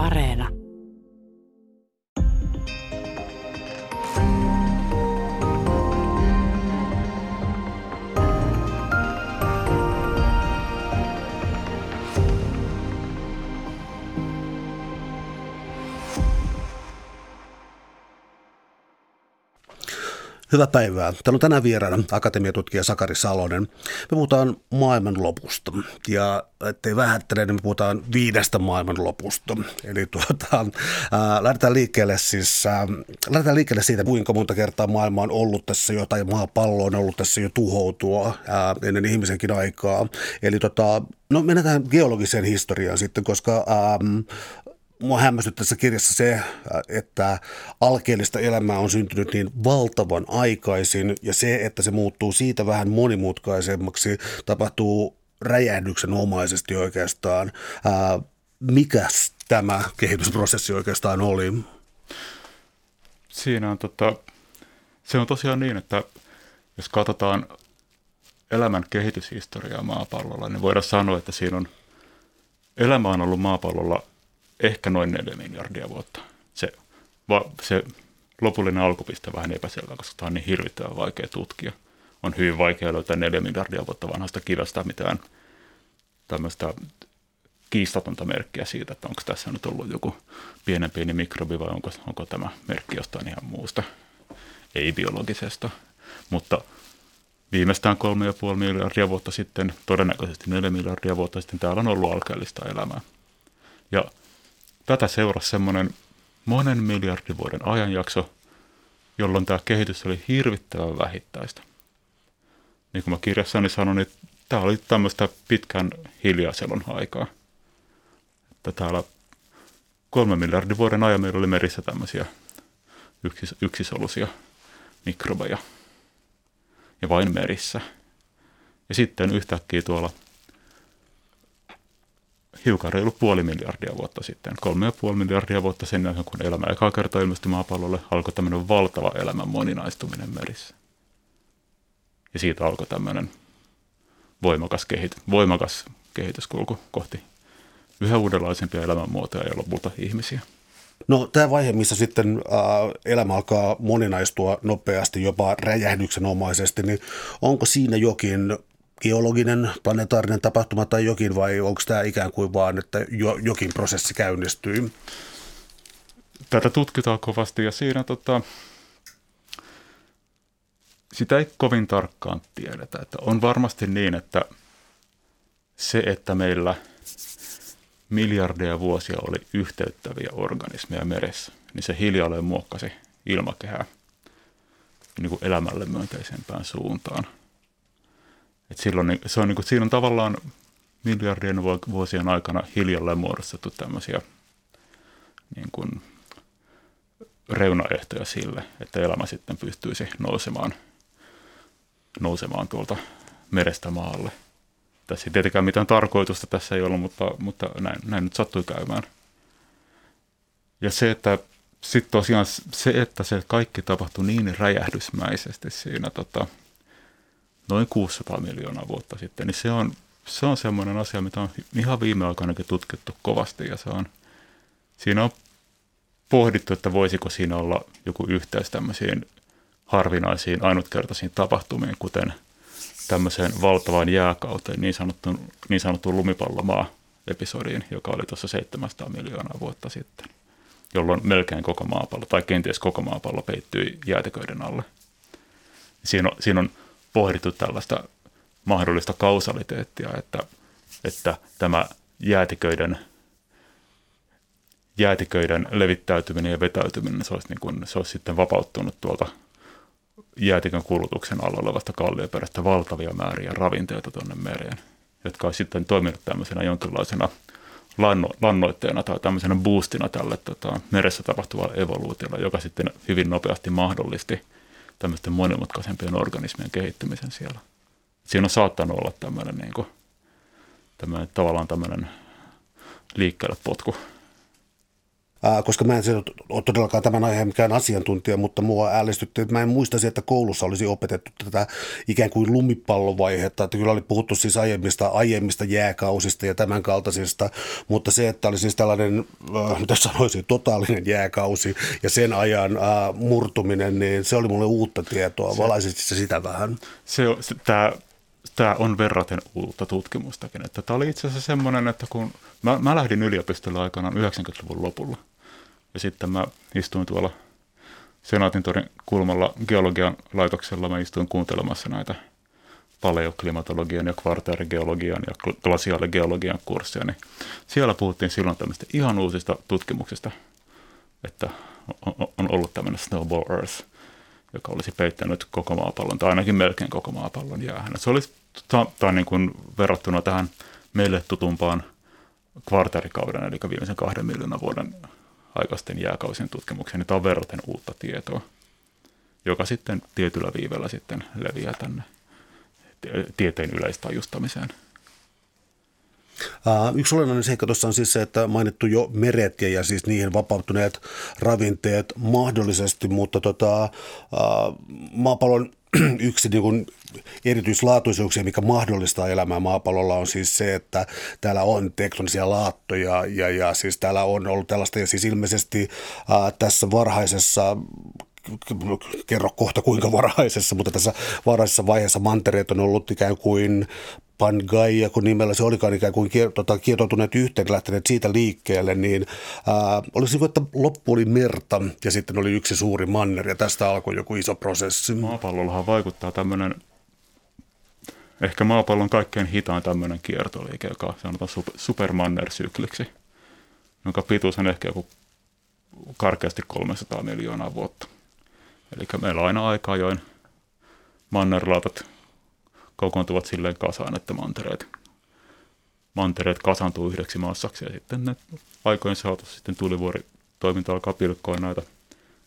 Areena. Hyvää päivää. Täällä on tänään vieraana akatemiatutkija Sakari Salonen. Me puhutaan maailmanlopusta ja ettei vähättele, niin me puhutaan viidestä maailmanlopusta. Eli tuota, ää, lähdetään, liikkeelle siis, ää, lähdetään liikkeelle siitä, kuinka monta kertaa maailma on ollut tässä jo, tai maapallo on ollut tässä jo tuhoutua ää, ennen ihmisenkin aikaa. Eli tota, no mennään tähän geologiseen historiaan sitten, koska ää, mua hämmästyt tässä kirjassa se, että alkeellista elämää on syntynyt niin valtavan aikaisin ja se, että se muuttuu siitä vähän monimutkaisemmaksi, tapahtuu räjähdyksenomaisesti oikeastaan. mikäs tämä kehitysprosessi oikeastaan oli? Siinä on tota, se on tosiaan niin, että jos katsotaan elämän kehityshistoriaa maapallolla, niin voidaan sanoa, että siinä on elämä on ollut maapallolla ehkä noin 4 miljardia vuotta. Se, va, se lopullinen alkupiste vähän epäselvä, koska tämä on niin hirvittävän vaikea tutkia. On hyvin vaikea löytää 4 miljardia vuotta vanhasta kivestä mitään tämmöistä kiistatonta merkkiä siitä, että onko tässä nyt ollut joku pienen pieni mikrobi vai onko, onko tämä merkki jostain ihan muusta, ei-biologisesta. Mutta viimeistään 3,5 miljardia vuotta sitten, todennäköisesti 4 miljardia vuotta sitten täällä on ollut alkeellista elämää. Ja Tätä seurasi semmoinen monen miljardin vuoden ajanjakso, jolloin tämä kehitys oli hirvittävän vähittäistä. Niin kuin mä kirjassani sanoin, niin tämä oli tämmöistä pitkän hiljaiselon aikaa. Että täällä kolme miljardin vuoden ajan meillä oli merissä tämmöisiä yksis- yksisoluisia mikrobeja. Ja vain merissä. Ja sitten yhtäkkiä tuolla hiukan reilu puoli miljardia vuotta sitten, kolme ja puoli miljardia vuotta sen jälkeen, kun elämä eka kerta ilmestyi maapallolle, alkoi tämmöinen valtava elämän moninaistuminen merissä. Ja siitä alkoi tämmöinen voimakas, kehity, voimakas kehityskulku kohti yhä uudenlaisempia elämänmuotoja ja lopulta ihmisiä. No tämä vaihe, missä sitten äh, elämä alkaa moninaistua nopeasti, jopa räjähdyksenomaisesti, niin onko siinä jokin geologinen, planetaarinen tapahtuma tai jokin, vai onko tämä ikään kuin vaan, että jo, jokin prosessi käynnistyy? Tätä tutkitaan kovasti ja siinä tota, sitä ei kovin tarkkaan tiedetä. Että on varmasti niin, että se, että meillä miljardeja vuosia oli yhteyttäviä organismeja meressä, niin se hiljalleen muokkasi ilmakehää niin kuin elämälle myönteisempään suuntaan – et silloin se on, niin kuin, siinä on tavallaan miljardien vuosien aikana hiljalleen muodostettu tämmöisiä niin kuin, reunaehtoja sille, että elämä sitten pystyisi nousemaan, nousemaan tuolta merestä maalle. Tässä ei tietenkään mitään tarkoitusta tässä ei ollut, mutta, mutta näin, näin nyt sattui käymään. Ja se, että sitten tosiaan se, että se kaikki tapahtui niin räjähdysmäisesti siinä tota, noin 600 miljoonaa vuotta sitten, niin se on, se on semmoinen asia, mitä on ihan viime aikoinakin tutkittu kovasti ja se on, siinä on pohdittu, että voisiko siinä olla joku yhteys tämmöisiin harvinaisiin ainutkertaisiin tapahtumiin, kuten tämmöiseen valtavaan jääkauteen, niin sanottuun, niin sanottuun lumipallomaa-episodiin, joka oli tuossa 700 miljoonaa vuotta sitten, jolloin melkein koko maapallo, tai kenties koko maapallo peittyi jäätiköiden alle. Siinä on, siinä on pohdittu tällaista mahdollista kausaliteettia, että, että tämä jäätiköiden, jäätiköiden levittäytyminen ja vetäytyminen, se olisi, niin kuin, se olisi sitten vapauttunut tuolta jäätikön kulutuksen alla olevasta kallioperästä valtavia määriä ravinteita tuonne mereen, jotka olisi sitten toiminut tämmöisenä jonkinlaisena lanno, lannoitteena tai tämmöisenä boostina tälle tota, meressä tapahtuvalle evoluutiolle, joka sitten hyvin nopeasti mahdollisti – tämmöisten monimutkaisempien organismien kehittymisen siellä. Siinä on saattanut olla tämmöinen, niin kuin, tämmöinen tavallaan tämmöinen liikkeelle potku. Koska mä en se ole todellakaan tämän aiheen mikään asiantuntija, mutta mua ällistytti, että mä en muistaisi, että koulussa olisi opetettu tätä ikään kuin lumipallovaihetta, että kyllä oli puhuttu siis aiemmista, aiemmista jääkausista ja tämän kaltaisista, mutta se, että oli siis tällainen, äh, mitä sanoisin, totaalinen jääkausi ja sen ajan äh, murtuminen, niin se oli mulle uutta tietoa, valaisit se sitä vähän? Se, se tämä tämä on verraten uutta tutkimustakin. Että tämä oli itse asiassa semmoinen, että kun mä, mä lähdin yliopistolle aikanaan 90-luvun lopulla, ja sitten mä istuin tuolla Senaatintorin kulmalla geologian laitoksella, mä istuin kuuntelemassa näitä paleoklimatologian ja kvartaarigeologian ja glasiaaligeologian kursseja, niin siellä puhuttiin silloin tämmöistä ihan uusista tutkimuksista, että on ollut tämmöinen Snowball Earth, joka olisi peittänyt koko maapallon, tai ainakin melkein koko maapallon jäähän. Se olisi tämä niin kuin verrattuna tähän meille tutumpaan kvartaarikauden, eli viimeisen kahden miljoonan vuoden aikaisten jääkausien tutkimukseen, niin tämä on verraten uutta tietoa, joka sitten tietyllä viivellä sitten leviää tänne tieteen yleistajustamiseen. Uh, yksi olennainen seikka tuossa on siis se, että mainittu jo meret ja, ja siis niihin vapautuneet ravinteet mahdollisesti, mutta tota, uh, maapallon yksi niin kuin erityislaatuisuuksia, mikä mahdollistaa elämää maapallolla, on siis se, että täällä on tektonisia laattoja ja, ja siis täällä on ollut tällaista ja siis ilmeisesti ää, tässä varhaisessa kerro kohta kuinka varhaisessa, mutta tässä varhaisessa vaiheessa mantereet on ollut ikään kuin Pangaia, kun nimellä se olikaan ikään kuin tota, kietoutuneet yhteen, lähteneet siitä liikkeelle, niin ää, olisi kuin, että loppu oli merta ja sitten oli yksi suuri manner ja tästä alkoi joku iso prosessi. Maapallollahan vaikuttaa tämmöinen, ehkä maapallon kaikkein hitain tämmöinen kiertoliike, joka sanotaan supermanner-sykliksi, jonka pituus on ehkä joku karkeasti 300 miljoonaa vuotta. Eli meillä on aina aikaa, join mannerlaatat kokoontuvat silleen kasaan, että mantereet, mantereet kasantuu yhdeksi massaksi ja sitten ne aikojen saatossa sitten tulivuori toiminta alkaa pilkkoa näitä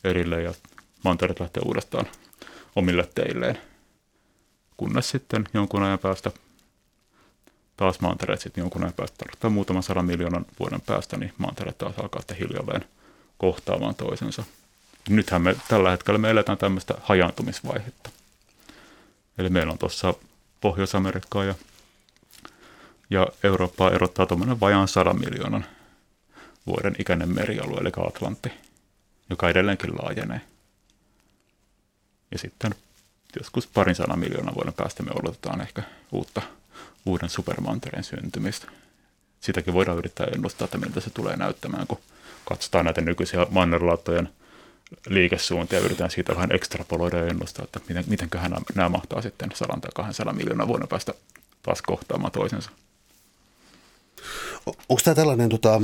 erilleen ja mantereet lähtee uudestaan omille teilleen. Kunnes sitten jonkun ajan päästä taas mantereet sitten jonkun ajan päästä, tai muutaman sadan miljoonan vuoden päästä, niin mantereet taas alkaa sitten hiljalleen kohtaamaan toisensa. Nythän me tällä hetkellä me eletään tämmöistä hajaantumisvaihetta. Eli meillä on tuossa Pohjois-Amerikkaa ja, ja Eurooppaa erottaa tuommoinen vajaan 100 miljoonan vuoden ikäinen merialue, eli Atlantti, joka edelleenkin laajenee. Ja sitten joskus parin sadan miljoonan vuoden päästä me odotetaan ehkä uutta, uuden supermantereen syntymistä. Sitäkin voidaan yrittää ennustaa, että miltä se tulee näyttämään, kun katsotaan näitä nykyisiä mannerlaattojen – liikesuuntia ja yritetään siitä vähän ekstrapoloida ja ennustaa, että miten, mitenköhän nämä, nämä mahtaa sitten 100 tai 200 miljoonaa vuonna päästä taas kohtaamaan toisensa. Onko tämä tällainen, tota,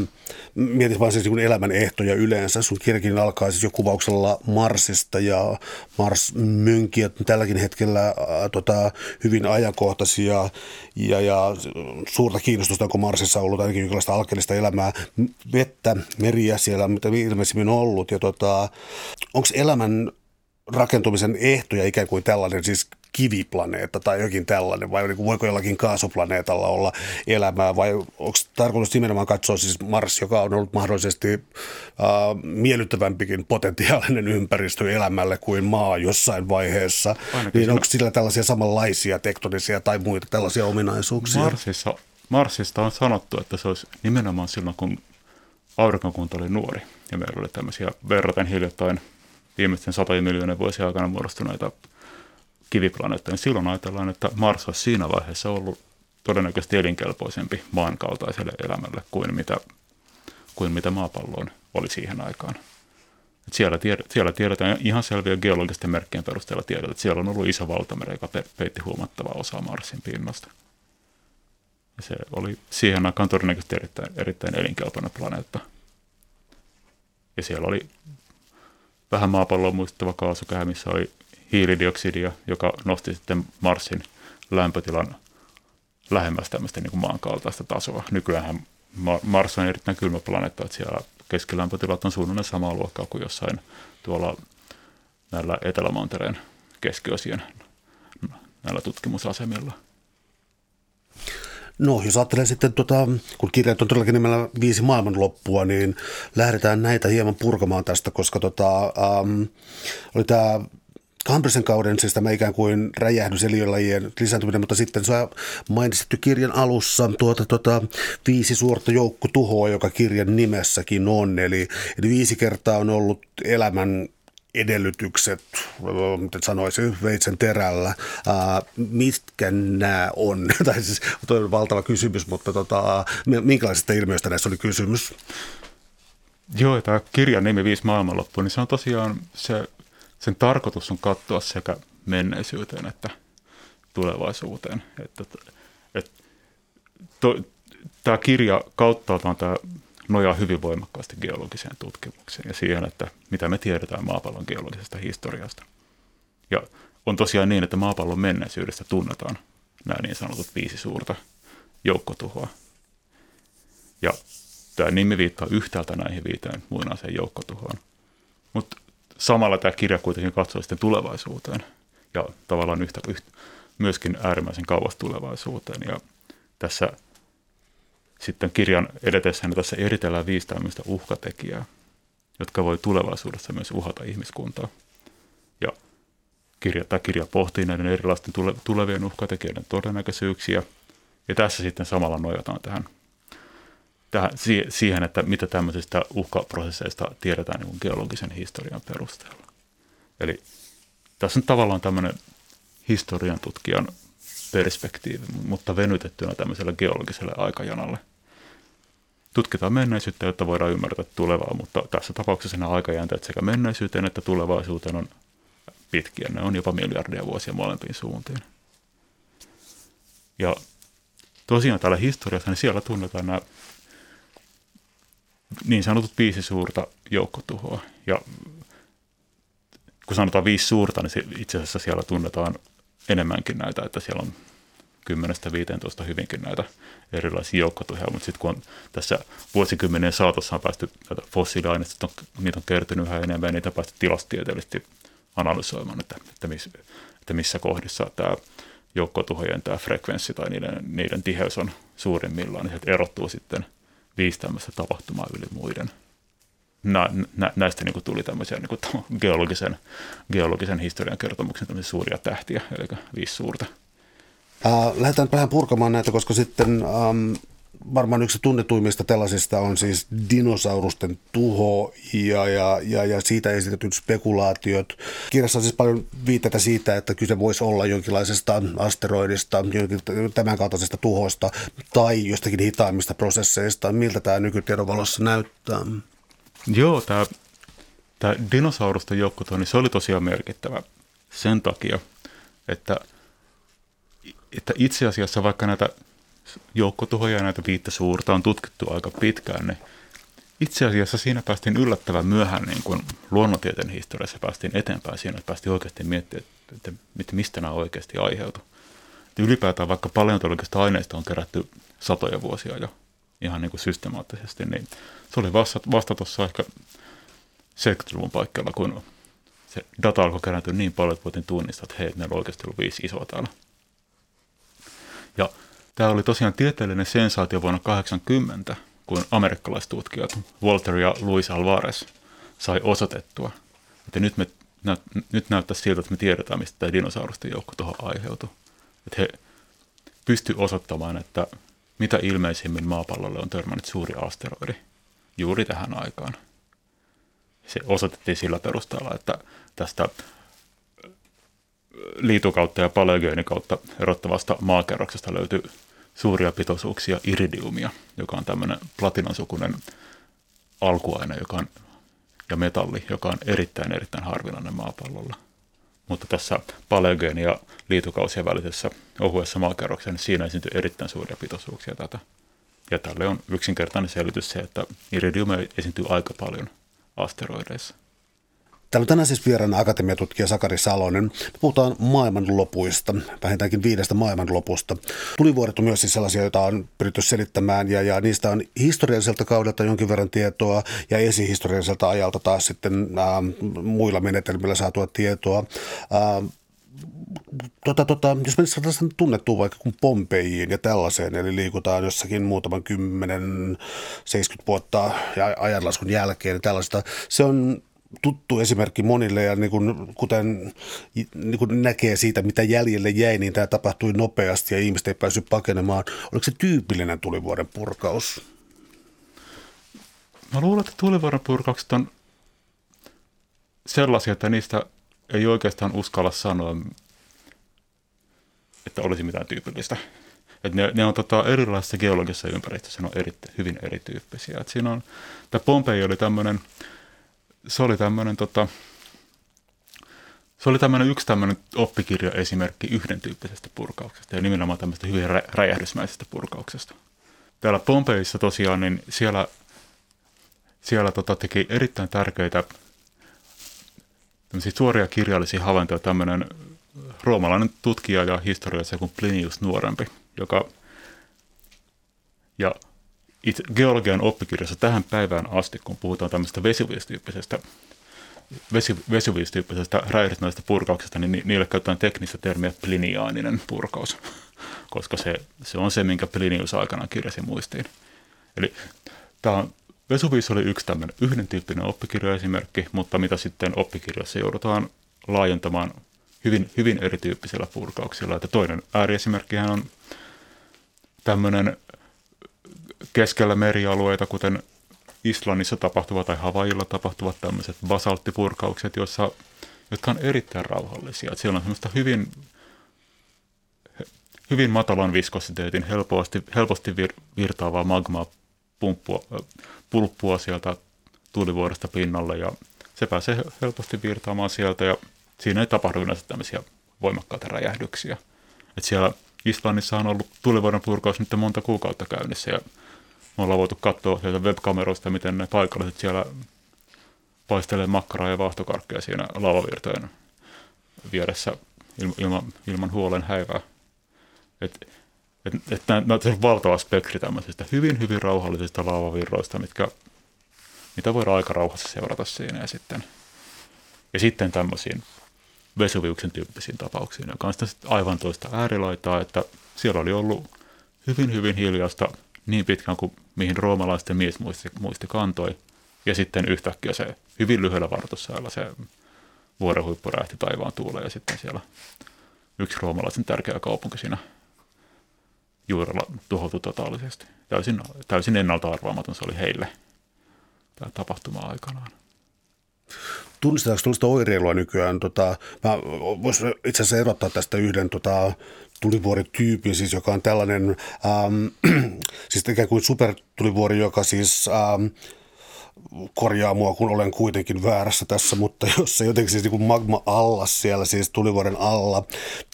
mietit vaan siis niin elämän ehtoja yleensä, sun kirjakin alkaa siis jo kuvauksella Marsista ja Mars-mönkijät tälläkin hetkellä ää, tota, hyvin ajankohtaisia ja, ja suurta kiinnostusta onko Marsissa ollut ainakin jonkinlaista alkeellista elämää, vettä, meriä siellä, mitä ilmeisimmin on ollut ja tota, onko elämän rakentumisen ehtoja ikään kuin tällainen siis kiviplaneetta tai jokin tällainen, vai voiko jollakin kaasuplaneetalla olla elämää, vai onko tarkoitus nimenomaan katsoa siis Mars, joka on ollut mahdollisesti äh, miellyttävämpikin potentiaalinen ympäristö elämälle kuin maa jossain vaiheessa, Ainakin niin onko sillä tällaisia samanlaisia tektonisia tai muita tällaisia ominaisuuksia? Marsissa, Marsista on sanottu, että se olisi nimenomaan silloin, kun aurinkokunta oli nuori, ja meillä oli tämmöisiä verraten hiljattain viimeisten satojen miljoonien vuosien aikana muodostuneita kiviplaneetta, niin silloin ajatellaan, että Mars olisi siinä vaiheessa ollut todennäköisesti elinkelpoisempi maan kaltaiselle elämälle kuin mitä, kuin mitä maapalloon oli siihen aikaan. Et siellä, tied, siellä tiedetään ihan selviä geologisten merkkien perusteella tiedetään, että siellä on ollut iso valtameri, joka peitti huomattavaa osaa Marsin pinnasta. Ja se oli siihen aikaan todennäköisesti erittäin, erittäin elinkelpoinen planeetta. Ja siellä oli vähän maapalloa muistuttava kaasukehä, missä oli hiilidioksidia, joka nosti sitten Marsin lämpötilan lähemmäs tämmöistä niin kuin maan kaltaista tasoa. Nykyään Mars on erittäin kylmä planeetta, että siellä keskilämpötilat on suunnilleen samaa luokkaa kuin jossain tuolla näillä Etelämantereen keskiosien näillä tutkimusasemilla. No, jos ajattelee sitten, tota, kun kirjat on todellakin nimellä viisi maailmanloppua, niin lähdetään näitä hieman purkamaan tästä, koska tota, ähm, oli tämä Kambrisen kauden, siis tämä ikään kuin räjähdys eliölajien lisääntyminen, mutta sitten sä mainitsit kirjan alussa tuota, tuota, viisi suurta joukkotuhoa, joka kirjan nimessäkin on. Eli, eli viisi kertaa on ollut elämän edellytykset, miten sanoisin, veitsen terällä. Ää, mitkä nämä on? tai siis on valtava kysymys, mutta tota, minkälaisista ilmiöistä näissä oli kysymys? Joo, tämä kirjan nimi Viisi maailmanloppu, niin se on tosiaan, se, sen tarkoitus on katsoa sekä menneisyyteen että tulevaisuuteen. Että, että, to, tämä kirja kauttaaltaan tämä nojaa hyvin voimakkaasti geologiseen tutkimukseen ja siihen, että mitä me tiedetään maapallon geologisesta historiasta. Ja on tosiaan niin, että maapallon menneisyydestä tunnetaan nämä niin sanotut viisi suurta joukkotuhoa. Ja tämä nimi viittaa yhtäältä näihin viiteen muinaiseen joukkotuhoon. Mutta samalla tämä kirja kuitenkin katsoo sitten tulevaisuuteen ja tavallaan yhtä, yhtä, myöskin äärimmäisen kauas tulevaisuuteen. Ja tässä sitten kirjan edetessä tässä eritellään viisi tämmöistä uhkatekijää, jotka voi tulevaisuudessa myös uhata ihmiskuntaa. Ja kirja, tämä kirja pohtii näiden erilaisten tule, tulevien uhkatekijöiden todennäköisyyksiä. Ja tässä sitten samalla nojataan tähän, tähän siihen, että mitä tämmöisistä uhkaprosesseista tiedetään niin geologisen historian perusteella. Eli tässä on tavallaan tämmöinen historian tutkijan perspektiivi, mutta venytettynä tämmöiselle geologiselle aikajanalle. Tutkitaan menneisyyttä, jotta voidaan ymmärtää tulevaa, mutta tässä tapauksessa nämä aikajänteet sekä menneisyyteen että tulevaisuuteen on pitkiä. Ne on jopa miljardia vuosia molempiin suuntiin. Ja tosiaan täällä historiassa, niin siellä tunnetaan nämä niin sanotut viisi suurta joukkotuhoa. Ja kun sanotaan viisi suurta, niin itse asiassa siellä tunnetaan enemmänkin näitä, että siellä on 10-15 hyvinkin näitä erilaisia joukkotuhoja, mutta sitten kun on tässä vuosikymmenen saatossa on päästy näitä fossiiliaineista, niitä on kertynyt yhä enemmän ja niitä on päästy tilastieteellisesti analysoimaan, että, että, miss, että missä kohdissa tämä joukkotuhojen tämä frekvenssi tai niiden, niiden tiheys on suurimmillaan, niin se erottuu sitten viisi tämmöistä tapahtumaa yli muiden. Nä, nä, näistä niin kuin tuli tämmöisiä niin kuin geologisen, geologisen historian kertomuksen suuria tähtiä, eli viisi suurta. Äh, lähdetään vähän purkamaan näitä, koska sitten ähm, varmaan yksi tunnetuimmista tällaisista on siis dinosaurusten tuho ja, ja, ja, ja siitä esitetyt spekulaatiot. Kirjassa on siis paljon viitteitä siitä, että kyse voisi olla jonkinlaisesta asteroidista, tämän kaltaisesta tuhosta tai jostakin hitaimmista prosesseista. Miltä tämä nykytiedon valossa näyttää? Joo, tämä, tämä dinosaurusten joukkotuho, niin se oli tosiaan merkittävä sen takia, että – että itse asiassa vaikka näitä joukkotuhoja ja näitä viittä suurta on tutkittu aika pitkään, niin itse asiassa siinä päästiin yllättävän myöhään niin kuin luonnontieteen historiassa päästiin eteenpäin siinä, että päästiin oikeasti miettimään, että, että mistä nämä oikeasti aiheutuu. Ylipäätään vaikka paleontologisista aineista on kerätty satoja vuosia jo ihan niin kuin systemaattisesti, niin se oli vasta, vasta tuossa ehkä 70-luvun paikalla, kun se data alkoi kerääntyä niin paljon, että voitiin tunnistaa, että hei, meillä on oikeasti ollut viisi isoa täällä ja tämä oli tosiaan tieteellinen sensaatio vuonna 80, kun amerikkalaistutkijat Walter ja Luis Alvarez sai osoitettua, että nyt, me, nä, nyt näyttää siltä, että me tiedetään, mistä tämä dinosaurusten joukko tuohon aiheutui. Että he pystyivät osoittamaan, että mitä ilmeisimmin maapallolle on törmännyt suuri asteroidi juuri tähän aikaan. Se osoitettiin sillä perusteella, että tästä liitukautta ja paleogeenikautta erottavasta maakerroksesta löytyy suuria pitoisuuksia iridiumia, joka on tämmöinen platinansukunen alkuaine joka on, ja metalli, joka on erittäin erittäin harvinainen maapallolla. Mutta tässä paleogeeni- ja liitukausien välisessä ohuessa maakerroksessa, niin siinä esiintyy erittäin suuria pitoisuuksia tätä. Ja tälle on yksinkertainen selitys se, että iridiumia esiintyy aika paljon asteroideissa. Täällä on tänään siis vieraana akatemiatutkija Sakari Salonen. Me puhutaan maailmanlopuista, vähintäänkin viidestä maailmanlopusta. Tulivuodet on myös siis sellaisia, joita on pyritty selittämään ja, ja niistä on historialliselta kaudelta jonkin verran tietoa ja esihistorialliselta ajalta taas sitten ää, muilla menetelmillä saatua tietoa. Ää, tota, tota, jos mennään tunnettua vaikka kuin Pompeijiin ja tällaiseen, eli liikutaan jossakin muutaman kymmenen, 70 vuotta ajanlaskun jälkeen, niin tällaista, se on tuttu esimerkki monille ja niin kuin, kuten niin kuin näkee siitä, mitä jäljelle jäi, niin tämä tapahtui nopeasti ja ihmiset ei päässyt pakenemaan. Oliko se tyypillinen tulivuoren purkaus? Mä luulen, että tulivuoren purkaukset on sellaisia, että niistä ei oikeastaan uskalla sanoa, että olisi mitään tyypillistä. Et ne, ne on tota, erilaisissa geologisissa ympäristöissä, ne on eri, hyvin erityyppisiä. Et siinä on, tämä Pompei oli tämmöinen, se oli tämmöinen tota, se oli tämmöinen yksi tämmöinen oppikirjaesimerkki yhden tyyppisestä purkauksesta ja nimenomaan tämmöistä hyvin rä- räjähdysmäisestä purkauksesta. Täällä Pompeissa tosiaan, niin siellä, siellä tota, teki erittäin tärkeitä suoria kirjallisia havaintoja tämmöinen roomalainen tutkija ja historiassa kuin Plinius nuorempi, joka ja itse geologian oppikirjassa tähän päivään asti, kun puhutaan tämmöistä vesiviestyyppisestä vesiviestyyppisestä räjähdysmäisestä purkauksesta, niin niille käytetään teknistä termiä pliniaaninen purkaus, koska se, se on se, minkä Plinius aikanaan kirjasi muistiin. Eli tämä Vesuvius oli yksi tämmöinen yhden tyyppinen oppikirjaesimerkki, mutta mitä sitten oppikirjassa joudutaan laajentamaan hyvin, hyvin erityyppisillä purkauksilla. Että toinen ääriesimerkkihän on tämmöinen keskellä merialueita, kuten Islannissa tapahtuvat tai Havailla tapahtuvat tämmöiset basalttipurkaukset, joissa, jotka on erittäin rauhallisia. Että siellä on semmoista hyvin, hyvin matalan viskositeetin, helposti, helposti vir, virtaavaa magmaa pumppua, pulppua sieltä tulivuoresta pinnalle ja se pääsee helposti virtaamaan sieltä ja siinä ei tapahdu yleensä tämmöisiä voimakkaita räjähdyksiä. Et siellä Islannissa on ollut tulivuoren purkaus nyt monta kuukautta käynnissä ja me ollaan voitu katsoa sieltä webkameroista, miten ne paikalliset siellä paistelee makkaraa ja vaahtokarkkeja siinä lavavirtojen vieressä ilman, ilman huolen häivää. Et et, et, on valtava spektri tämmöisistä hyvin, hyvin rauhallisista laavavirroista, mitkä, mitä voidaan aika rauhassa seurata siinä. Ja sitten, ja sitten tämmöisiin Vesuviuksen tyyppisiin tapauksiin, joka on sitten aivan toista äärilaitaa, että siellä oli ollut hyvin, hyvin hiljasta niin pitkään kuin mihin roomalaisten mies muisti, muisti kantoi. Ja sitten yhtäkkiä se hyvin lyhyellä vartossäällä se vuorenhuippu räjähti taivaan tuuleen ja sitten siellä yksi roomalaisen tärkeä kaupunki siinä juurella tuhoutu totaalisesti. Täysin, täysin ennalta arvaamaton se oli heille tämä tapahtuma aikanaan. Tunnistetaanko tuollaista oireilua nykyään? Tota, mä voisin itse asiassa erottaa tästä yhden tota, tulivuorityypin, siis joka on tällainen, ähm, siis ikään kuin supertulivuori, joka siis ähm, korjaa mua, kun olen kuitenkin väärässä tässä, mutta jos se jotenkin siis niin magma alla siellä, siis tulivuoren alla,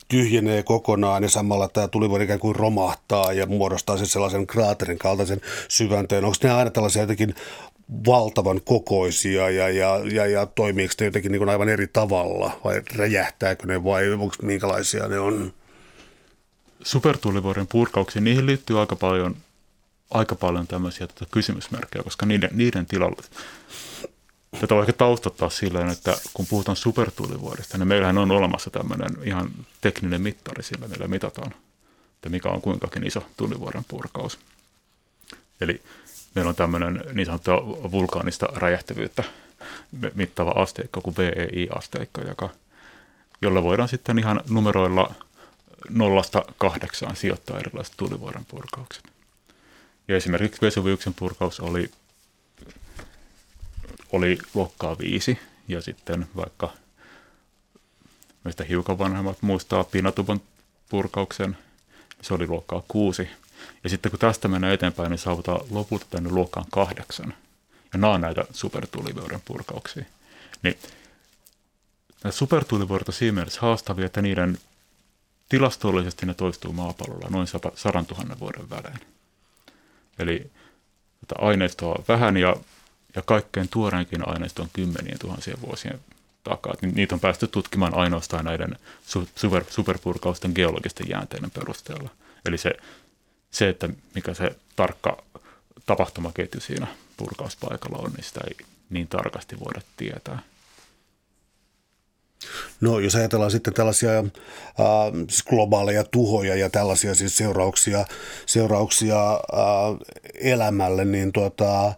tyhjenee kokonaan ja samalla tämä tulivuori ikään kuin romahtaa ja muodostaa siis sellaisen kraaterin kaltaisen syvänteen. Onko ne aina tällaisia jotenkin valtavan kokoisia ja, ja, ja, ja toimiiko ne jotenkin niin aivan eri tavalla vai räjähtääkö ne vai onko minkälaisia ne on? Supertulivuoren purkauksiin, niihin liittyy aika paljon, aika paljon tämmöisiä tätä kysymysmerkkejä, koska niiden, niiden tilalla Tätä voi ehkä taustottaa silleen, että kun puhutaan supertulivuodesta, niin meillähän on olemassa tämmöinen ihan tekninen mittari sillä, millä mitataan, että mikä on kuinkakin iso tulivuoren purkaus. Eli meillä on tämmöinen niin sanottua vulkaanista räjähtävyyttä mittava asteikko kuin VEI-asteikko, joka, jolla voidaan sitten ihan numeroilla nollasta kahdeksaan sijoittaa erilaiset tulivuoren purkaukset. Ja esimerkiksi Vesuviuksen purkaus oli oli luokkaa viisi ja sitten vaikka meistä hiukan vanhemmat muistaa Pinatuban purkauksen, se oli luokkaa kuusi. Ja sitten kun tästä mennään eteenpäin, niin saavutaan lopulta tänne luokkaan kahdeksan. Ja nämä on näitä supertulivuoren purkauksia. Niin nämä on siinä mielessä haastavia, että niiden tilastollisesti ne toistuu maapallolla noin sadan tuhannen vuoden välein. Eli tätä aineistoa on vähän ja ja kaikkein tuoreinkin aineisto on kymmenien tuhansien vuosien takaa. Niitä on päästy tutkimaan ainoastaan näiden super, superpurkausten geologisten jäänteiden perusteella. Eli se, se, että mikä se tarkka tapahtumaketju siinä purkauspaikalla on, niin sitä ei niin tarkasti voida tietää. No jos ajatellaan sitten tällaisia äh, siis globaaleja tuhoja ja tällaisia siis seurauksia, seurauksia äh, elämälle, niin tuota, äh,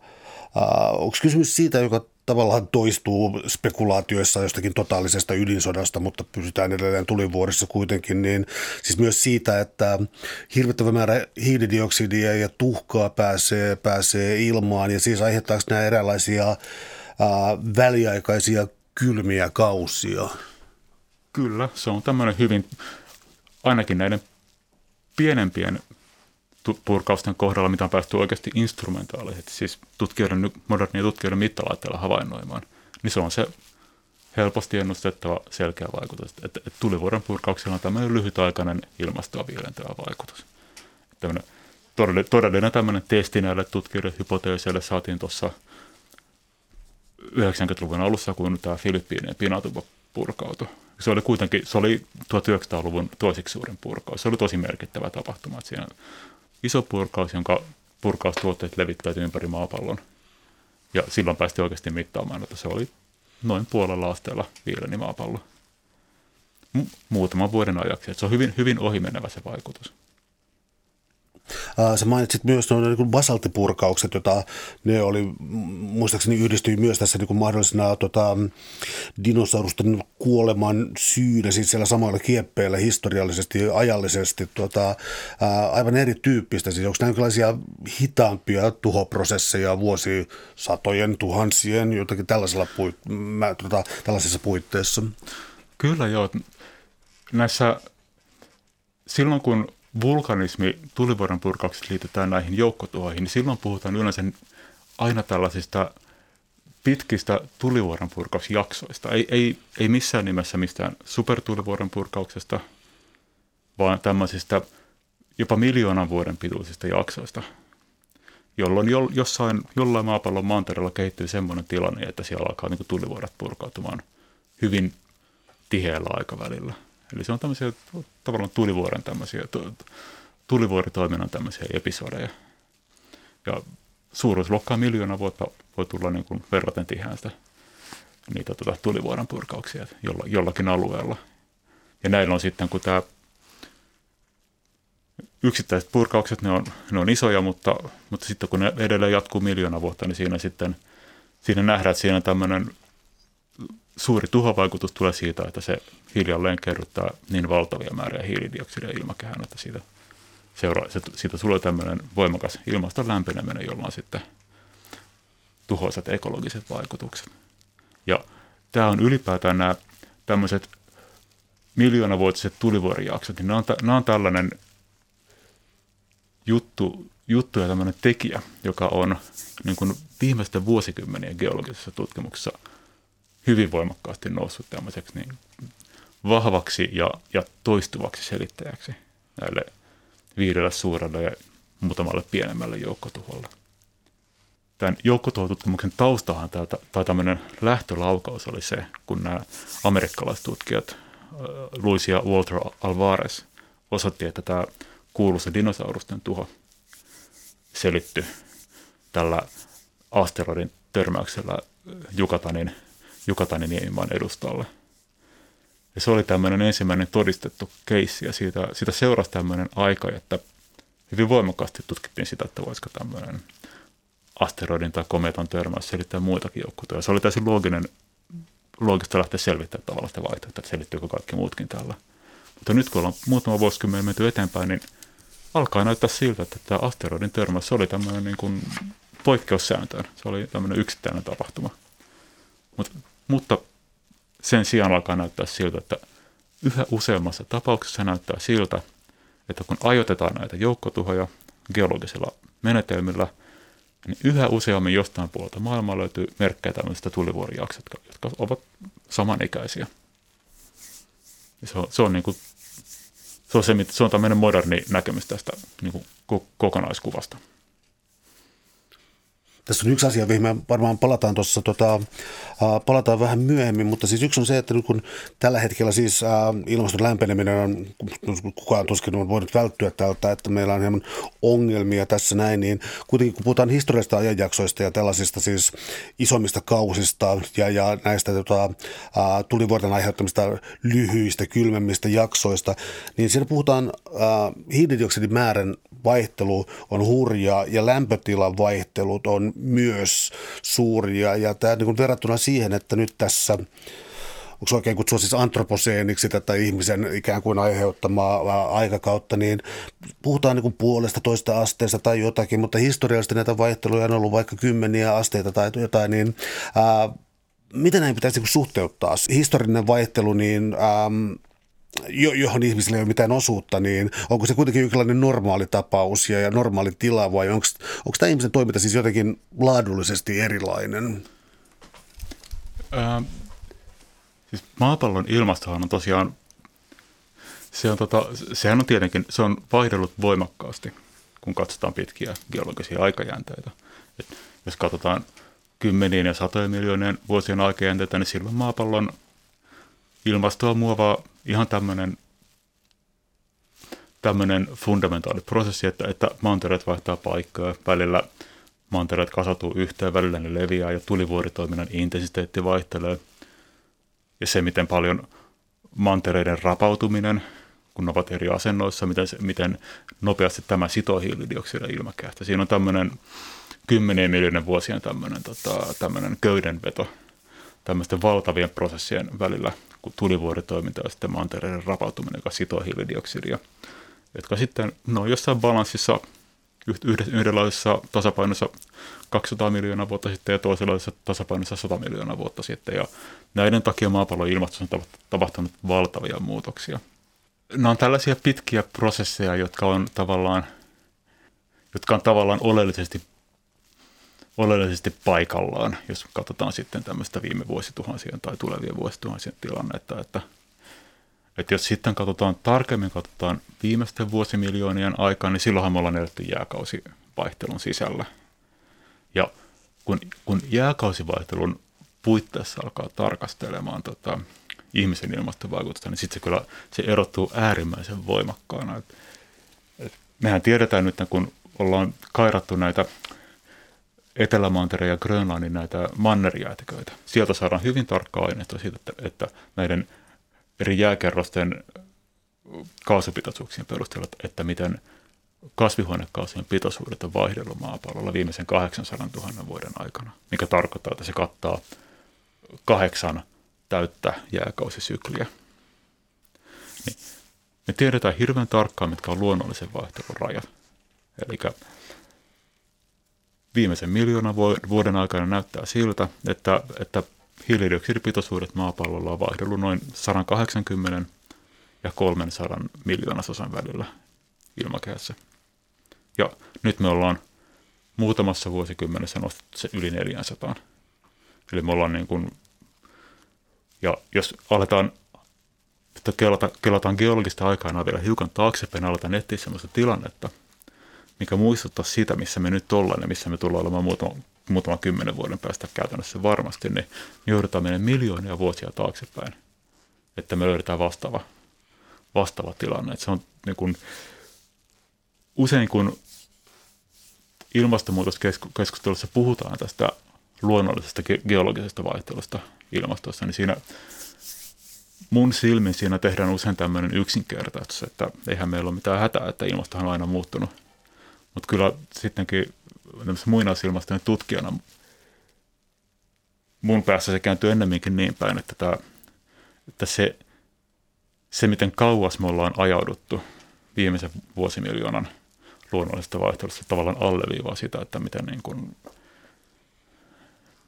onko kysymys siitä, joka tavallaan toistuu spekulaatioissa jostakin totaalisesta ydinsodasta, mutta pysytään edelleen tulivuorissa kuitenkin, niin siis myös siitä, että hirvittävä määrä hiilidioksidia ja tuhkaa pääsee, pääsee ilmaan ja siis aiheuttaako nämä eräänlaisia ää, väliaikaisia kylmiä kausia? Kyllä, se on tämmöinen hyvin, ainakin näiden pienempien purkausten kohdalla, mitä on päästy oikeasti instrumentaalisesti, siis tutkijoiden, modernien tutkijoiden mittalaitteilla havainnoimaan, niin se on se helposti ennustettava selkeä vaikutus. Että, että tulivuoren purkauksella on tämmöinen lyhytaikainen ilmastoa viilentävä vaikutus. Tämmöinen todellinen, todellinen tämmöinen testi näille tutkijoille hypoteeseille saatiin tuossa 90-luvun alussa, kun tämä Filippiinien Pinatubo purkautui. Se oli kuitenkin, se oli 1900-luvun toiseksi suurin purkaus. Se oli tosi merkittävä tapahtuma. Että siinä iso purkaus, jonka purkaustuotteet levittäytyi ympäri maapallon. Ja silloin päästiin oikeasti mittaamaan, että se oli noin puolella asteella viileni maapallo. Muutaman vuoden ajaksi. Että se on hyvin, hyvin ohimenevä se vaikutus. Sä mainitsit myös nuo niin basalttipurkaukset, joita ne oli, muistaakseni yhdistyi myös tässä niin kuin mahdollisena tota, dinosaurusten kuoleman syynä, siis siellä samoilla kieppeillä historiallisesti ja ajallisesti tota, ää, aivan erityyppistä. Siis onko näin hitaampia tuhoprosesseja vuosisatojen, tuhansien, jotakin tällaisella puit, mä, tota, tällaisessa puitteissa? Kyllä joo. Näissä, silloin kun vulkanismi, tulivuoren purkaukset liitetään näihin joukkotuhoihin, niin silloin puhutaan yleensä aina tällaisista pitkistä tulivuoren purkausjaksoista. Ei, ei, ei missään nimessä mistään supertulivuoren purkauksesta, vaan tämmöisistä jopa miljoonan vuoden pituisista jaksoista, jolloin jo, jossain, jollain maapallon mantereella kehittyy semmoinen tilanne, että siellä alkaa niin tulivuoret purkautumaan hyvin tiheällä aikavälillä – Eli se on tämmöisiä tavallaan tulivuoren tämmöisiä, tulivuoritoiminnan tämmöisiä episodeja. Ja suuruusluokkaa miljoona vuotta voi tulla niin kuin verraten tiheästä niitä tuota, tulivuoren purkauksia jolla, jollakin alueella. Ja näillä on sitten, kun tämä yksittäiset purkaukset, ne on, ne on isoja, mutta, mutta sitten kun ne edelleen jatkuu miljoona vuotta, niin siinä sitten siinä nähdään, että siinä tämmöinen suuri tuhovaikutus tulee siitä, että se hiljalleen kerryttää niin valtavia määriä hiilidioksidia ilmakehään, että siitä, seuraa, se, siitä tulee tämmöinen voimakas ilmaston lämpeneminen, jolla on sitten tuhoisat ekologiset vaikutukset. Ja tämä on ylipäätään nämä tämmöiset miljoonavuotiset tulivuorijaksot, niin nämä on, nämä on tällainen juttu, juttu ja tämmöinen tekijä, joka on niin kuin viimeisten vuosikymmenien geologisessa tutkimuksessa – hyvin voimakkaasti noussut tämmöiseksi niin vahvaksi ja, ja toistuvaksi selittäjäksi näille viidelle suurelle ja muutamalle pienemmälle joukkotuholle. Tämän joukkotuhotutkimuksen taustahan täältä, tai tämmöinen lähtölaukaus oli se, kun nämä amerikkalaistutkijat Luis ja Walter Alvarez osoitti, että tämä kuuluisa dinosaurusten tuho selitty tällä asteroidin törmäyksellä Jukatanin Jukatanin niemimaan edustalle. Ja se oli tämmöinen ensimmäinen todistettu keissi ja siitä, siitä seurasi tämmöinen aika, että hyvin voimakkaasti tutkittiin sitä, että voisiko tämmöinen asteroidin tai kometan törmäys selittää muitakin joukkoja. Se oli täysin looginen, loogista lähteä selvittämään tavallaan sitä vaihtoehtoa, että selittyykö kaikki muutkin tällä. Mutta nyt kun ollaan muutama vuosikymmen menty eteenpäin, niin alkaa näyttää siltä, että tämä asteroidin törmäys oli tämmöinen niin kuin poikkeussääntöön. Se oli tämmöinen yksittäinen tapahtuma. Mutta mutta sen sijaan alkaa näyttää siltä, että yhä useammassa tapauksessa näyttää siltä, että kun ajoitetaan näitä joukkotuhoja geologisilla menetelmillä, niin yhä useammin jostain puolelta maailmaa löytyy merkkejä tämmöisistä tulivuorijaksoista, jotka ovat samanikäisiä. Se on, se on, niin kuin, se on, se, se on tämmöinen moderni näkemys tästä niin kuin kokonaiskuvasta. Tässä on yksi asia, mihin me varmaan palataan tuossa, tota, palataan vähän myöhemmin, mutta siis yksi on se, että nyt kun tällä hetkellä siis ilmaston lämpeneminen on, kukaan tuskin on voinut välttyä tältä, että meillä on hieman ongelmia tässä näin, niin kuitenkin kun puhutaan historiallisista ajanjaksoista ja tällaisista siis isommista kausista ja, ja näistä tota, tulivuorten aiheuttamista lyhyistä, kylmemmistä jaksoista, niin siinä puhutaan ää, hiilidioksidin määrän vaihtelu on hurjaa ja lämpötilan vaihtelut on myös suuria. Ja tämä niin verrattuna siihen, että nyt tässä onko oikein kutsua siis antroposeeniksi tätä ihmisen ikään kuin aiheuttamaa aikakautta, niin puhutaan niin kuin puolesta toista asteesta tai jotakin, mutta historiallisesti näitä vaihteluja on ollut vaikka kymmeniä asteita tai jotain, niin ää, miten näin pitäisi niin suhteuttaa? Historiallinen vaihtelu, niin ähm, johon ihmisillä ei ole mitään osuutta, niin onko se kuitenkin jonkinlainen normaali tapaus ja, normaali tila vai onko, onko tämä ihmisen toiminta siis jotenkin laadullisesti erilainen? Ää, siis maapallon ilmastohan on tosiaan, se on tota, sehän on tietenkin, se on vaihdellut voimakkaasti, kun katsotaan pitkiä geologisia aikajänteitä. Et jos katsotaan kymmenien ja satojen miljoonien vuosien aikajänteitä, niin silloin maapallon ilmastoa muovaa ihan tämmöinen fundamentaali prosessi, että, että mantereet vaihtaa paikkaa, välillä mantereet kasautuu yhteen, välillä ne leviää ja tulivuoritoiminnan intensiteetti vaihtelee. Ja se, miten paljon mantereiden rapautuminen, kun ne ovat eri asennoissa, miten, miten nopeasti tämä sitoo hiilidioksidia ilmakehästä. Siinä on tämmöinen kymmenien miljoonien vuosien tämmöinen, tota, tämmöinen köydenveto tämmöisten valtavien prosessien välillä – tulivuoritoiminta ja sitten mantereiden rapautuminen, joka sitoo hiilidioksidia, jotka sitten no, jossain balanssissa yhdenlaisessa tasapainossa 200 miljoonaa vuotta sitten ja toisenlaisessa tasapainossa 100 miljoonaa vuotta sitten. Ja näiden takia maapallon ilmastossa on tapahtunut valtavia muutoksia. Nämä on tällaisia pitkiä prosesseja, jotka on tavallaan, jotka on tavallaan oleellisesti oleellisesti paikallaan, jos katsotaan sitten tämmöistä viime vuosituhansien tai tulevien vuosituhansien tilannetta, että, että jos sitten katsotaan tarkemmin, katsotaan viimeisten vuosimiljoonien aikaa, niin silloinhan me ollaan eletty jääkausivaihtelun sisällä. Ja kun, kun jääkausivaihtelun puitteissa alkaa tarkastelemaan tota, ihmisen ilmastovaikutusta, niin sitten se kyllä se erottuu äärimmäisen voimakkaana. Et, et mehän tiedetään nyt, kun ollaan kairattu näitä Etelämantereen ja Grönlannin näitä mannerjäätiköitä. Sieltä saadaan hyvin tarkkaa aineistoa siitä, että, että näiden eri jääkerrosten kaasupitoisuuksien perusteella, että miten kasvihuonekaasujen pitoisuudet on vaihdellut maapallolla viimeisen 800 000 vuoden aikana, mikä tarkoittaa, että se kattaa kahdeksan täyttä jääkausisykliä. Niin me tiedetään hirveän tarkkaan, mitkä on luonnollisen vaihtelun rajat. Eli viimeisen miljoonan vuoden aikana näyttää siltä, että, että hiilidioksidipitoisuudet maapallolla on vaihdellut noin 180 ja 300 miljoonasosan välillä ilmakehässä. Ja nyt me ollaan muutamassa vuosikymmenessä nostettu se yli 400. Eli me ollaan niin kuin, ja jos aletaan, että kelata, kelataan geologista aikaa vielä hiukan taaksepäin, aletaan etsiä sellaista tilannetta – mikä muistuttaa sitä, missä me nyt ollaan ja missä me tullaan olemaan muutama, muutama kymmenen vuoden päästä käytännössä varmasti, niin me joudutaan menemään miljoonia vuosia taaksepäin, että me löydetään vastaava, vastaava tilanne. Että se on niin kuin, usein kun ilmastonmuutoskeskustelussa puhutaan tästä luonnollisesta geologisesta vaihtelusta ilmastossa, niin siinä mun silmin siinä tehdään usein tämmöinen yksinkertaistus, että eihän meillä ole mitään hätää, että ilmastohan on aina muuttunut mutta kyllä sittenkin muinaisilmastojen tutkijana mun päässä se kääntyy ennemminkin niin päin, että, tämä, että se, se, miten kauas me ollaan ajauduttu viimeisen vuosimiljoonan luonnollisesta vaihtelusta tavallaan alleviivaa sitä, että miten, niin kuin,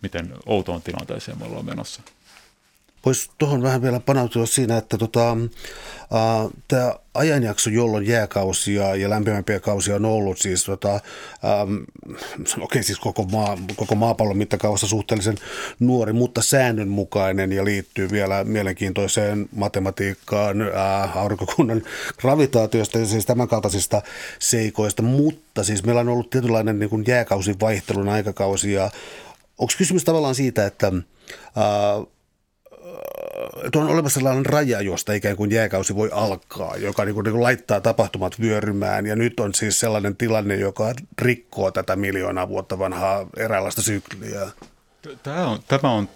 miten outoon tilanteeseen me ollaan menossa. Voisi tuohon vähän vielä panautua siinä, että tota, tämä ajanjakso, jolloin jääkausia ja lämpimämpiä kausia on ollut siis, tota, ähm, okei okay, siis koko, maa, koko maapallon mittakaavassa suhteellisen nuori, mutta säännönmukainen ja liittyy vielä mielenkiintoiseen matematiikkaan, äh, aurinkokunnan gravitaatiosta ja siis tämänkaltaisista seikoista, mutta siis meillä on ollut tietynlainen niin kuin jääkausin vaihtelun aikakausi ja onko kysymys tavallaan siitä, että äh, että on olemassa sellainen raja, josta ikään kuin jääkausi voi alkaa, joka niin kuin, niin kuin laittaa tapahtumat vyörymään. Ja nyt on siis sellainen tilanne, joka rikkoo tätä miljoonaa vuotta vanhaa eräänlaista sykliä. Tämä on, tämä on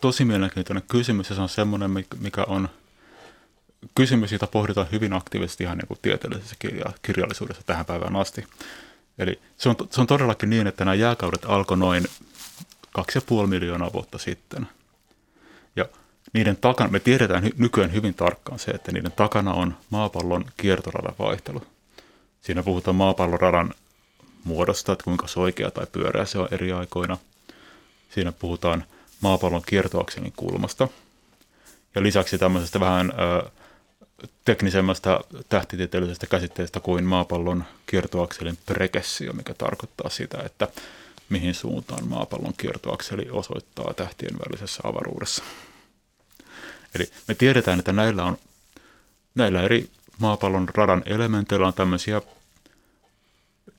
tosi mielenkiintoinen kysymys ja se on semmoinen, mikä on kysymys, jota pohditaan hyvin aktiivisesti ihan niin kuin tieteellisessä kirjallisuudessa tähän päivään asti. Eli se on, se on todellakin niin, että nämä jääkaudet alkoi noin 2,5 miljoonaa vuotta sitten. Ja niiden takana, me tiedetään nykyään hyvin tarkkaan se, että niiden takana on maapallon kiertoradan vaihtelu. Siinä puhutaan maapallon radan muodosta, että kuinka soikea tai pyöreä se on eri aikoina. Siinä puhutaan maapallon kiertoakselin kulmasta. Ja lisäksi tämmöisestä vähän ö, teknisemmästä tähtitieteellisestä käsitteestä kuin maapallon kiertoakselin prekessio, mikä tarkoittaa sitä, että mihin suuntaan maapallon kiertoakseli osoittaa tähtien välisessä avaruudessa. Eli me tiedetään, että näillä, on, näillä eri maapallon radan elementeillä on tämmöisiä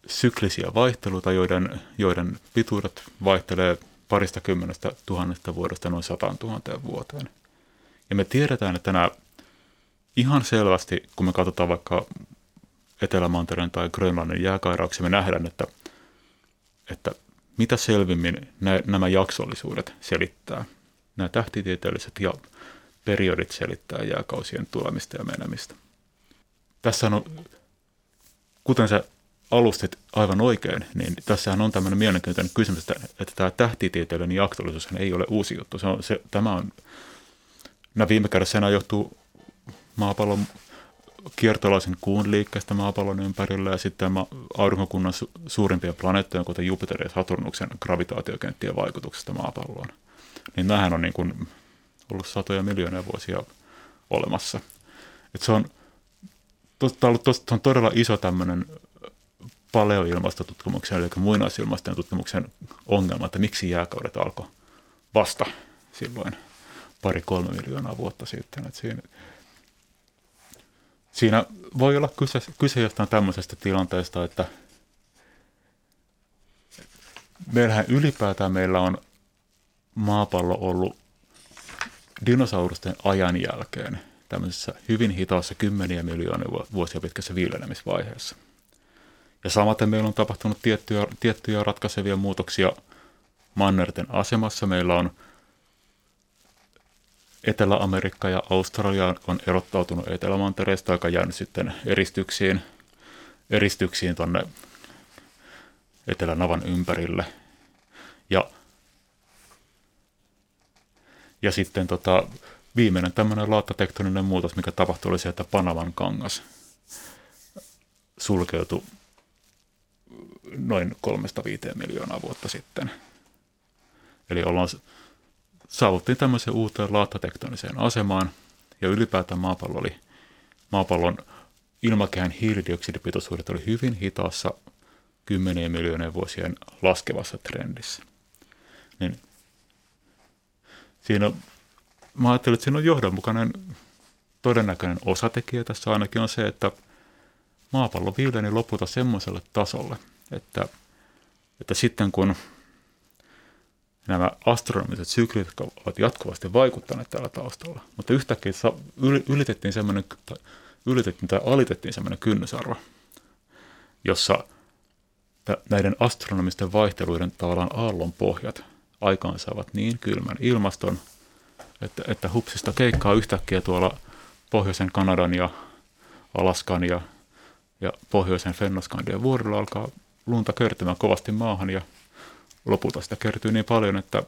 syklisiä vaihteluita, joiden, joiden pituudet vaihtelee parista kymmenestä tuhannesta vuodesta noin sataan tuhanteen vuoteen. Ja me tiedetään, että nämä ihan selvästi, kun me katsotaan vaikka Etelämantereen tai Grönlannin jääkairauksia, me nähdään, että, että mitä selvimmin nämä jaksollisuudet selittää. Nämä tähtitieteelliset ja periodit selittää jääkausien tulemista ja menemistä. Tässä on, kuten sä alustit aivan oikein, niin tässähän on tämmöinen mielenkiintoinen kysymys, että, että tämä tähtitieteellinen jaksollisuus ei ole uusi juttu. Se on, se, tämä on, nämä viime kädessä enää johtuu maapallon kiertolaisen kuun liikkeestä maapallon ympärillä ja sitten aurinkokunnan su- suurimpien planeettojen, kuten Jupiter ja Saturnuksen gravitaatiokenttien vaikutuksesta maapalloon. Niin nämähän on niin kuin ollut satoja miljoonia vuosia olemassa. Et se, on, to, ollut tos, on todella iso tämmöinen paleoilmastotutkimuksen, eli muinaisilmastojen tutkimuksen ongelma, että miksi jääkaudet alkoi vasta silloin pari-kolme miljoonaa vuotta sitten. Et siinä, siinä voi olla kyse, kyse jostain tämmöisestä tilanteesta, että meillähän ylipäätään meillä on maapallo ollut dinosaurusten ajan jälkeen tämmöisessä hyvin hitaassa kymmeniä miljoonia vuosia pitkässä viilenemisvaiheessa. Ja samaten meillä on tapahtunut tiettyjä, tiettyjä ratkaisevia muutoksia mannerten asemassa. Meillä on Etelä-Amerikka ja Australia on erottautunut Etelämantereesta, joka jäänyt sitten eristyksiin, eristyksiin tuonne Etelänavan ympärille. Ja ja sitten tota, viimeinen tämmöinen laattatektoninen muutos, mikä tapahtui, oli se, että Panaman kangas sulkeutui noin 3-5 miljoonaa vuotta sitten. Eli ollaan, saavuttiin tämmöiseen uuteen laattatektoniseen asemaan, ja ylipäätään maapallo oli, maapallon ilmakehän hiilidioksidipitoisuudet oli hyvin hitaassa kymmenien miljoonien vuosien laskevassa trendissä. Niin siinä, mä ajattelin, että siinä on johdonmukainen todennäköinen osatekijä tässä ainakin on se, että maapallo viileni lopulta semmoiselle tasolle, että, että sitten kun nämä astronomiset syklit, jotka ovat jatkuvasti vaikuttaneet täällä taustalla, mutta yhtäkkiä ylitettiin semmoinen, tai ylitettiin tai alitettiin semmoinen kynnysarvo, jossa näiden astronomisten vaihteluiden tavallaan aallon pohjat aikaansaavat niin kylmän ilmaston, että, että hupsista keikkaa yhtäkkiä tuolla pohjoisen Kanadan ja Alaskan ja, ja pohjoisen Fennoskandian vuorilla alkaa lunta kertymään kovasti maahan ja lopulta sitä kertyy niin paljon, että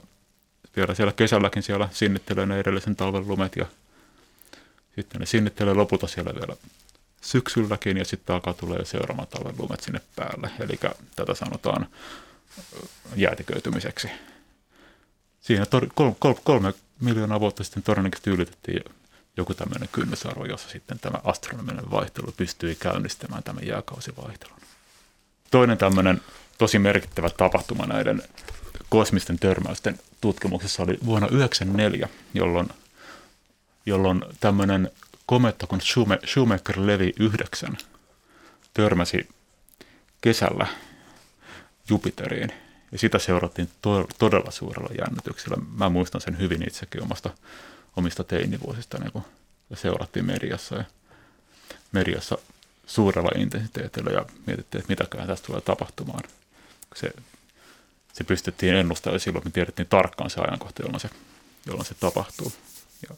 vielä siellä kesälläkin siellä sinnittelee ne edellisen talven lumet ja sitten ne sinnittelee lopulta siellä vielä syksylläkin ja sitten alkaa tulee seuraavan talven lumet sinne päälle. Eli tätä sanotaan jäätiköitymiseksi siinä tor- kol- kol- kolme miljoonaa vuotta sitten todennäköisesti ylitettiin joku tämmöinen kynnysarvo, jossa sitten tämä astronominen vaihtelu pystyi käynnistämään tämän jääkausivaihtelun. Toinen tämmöinen tosi merkittävä tapahtuma näiden kosmisten törmäysten tutkimuksessa oli vuonna 1994, jolloin, jolloin tämmöinen kometta kuin Shoemaker-Levy 9 törmäsi kesällä Jupiteriin. Ja sitä seurattiin to- todella suurella jännityksellä. Mä muistan sen hyvin itsekin omasta, omista teinivuosista, kun seurattiin mediassa ja mediassa suurella intensiteetillä ja mietittiin, että mitäkään tästä tulee tapahtumaan. Se, se pystyttiin ennustamaan silloin me tiedettiin tarkkaan se ajankohta, jolloin se, jolloin se tapahtuu. Ja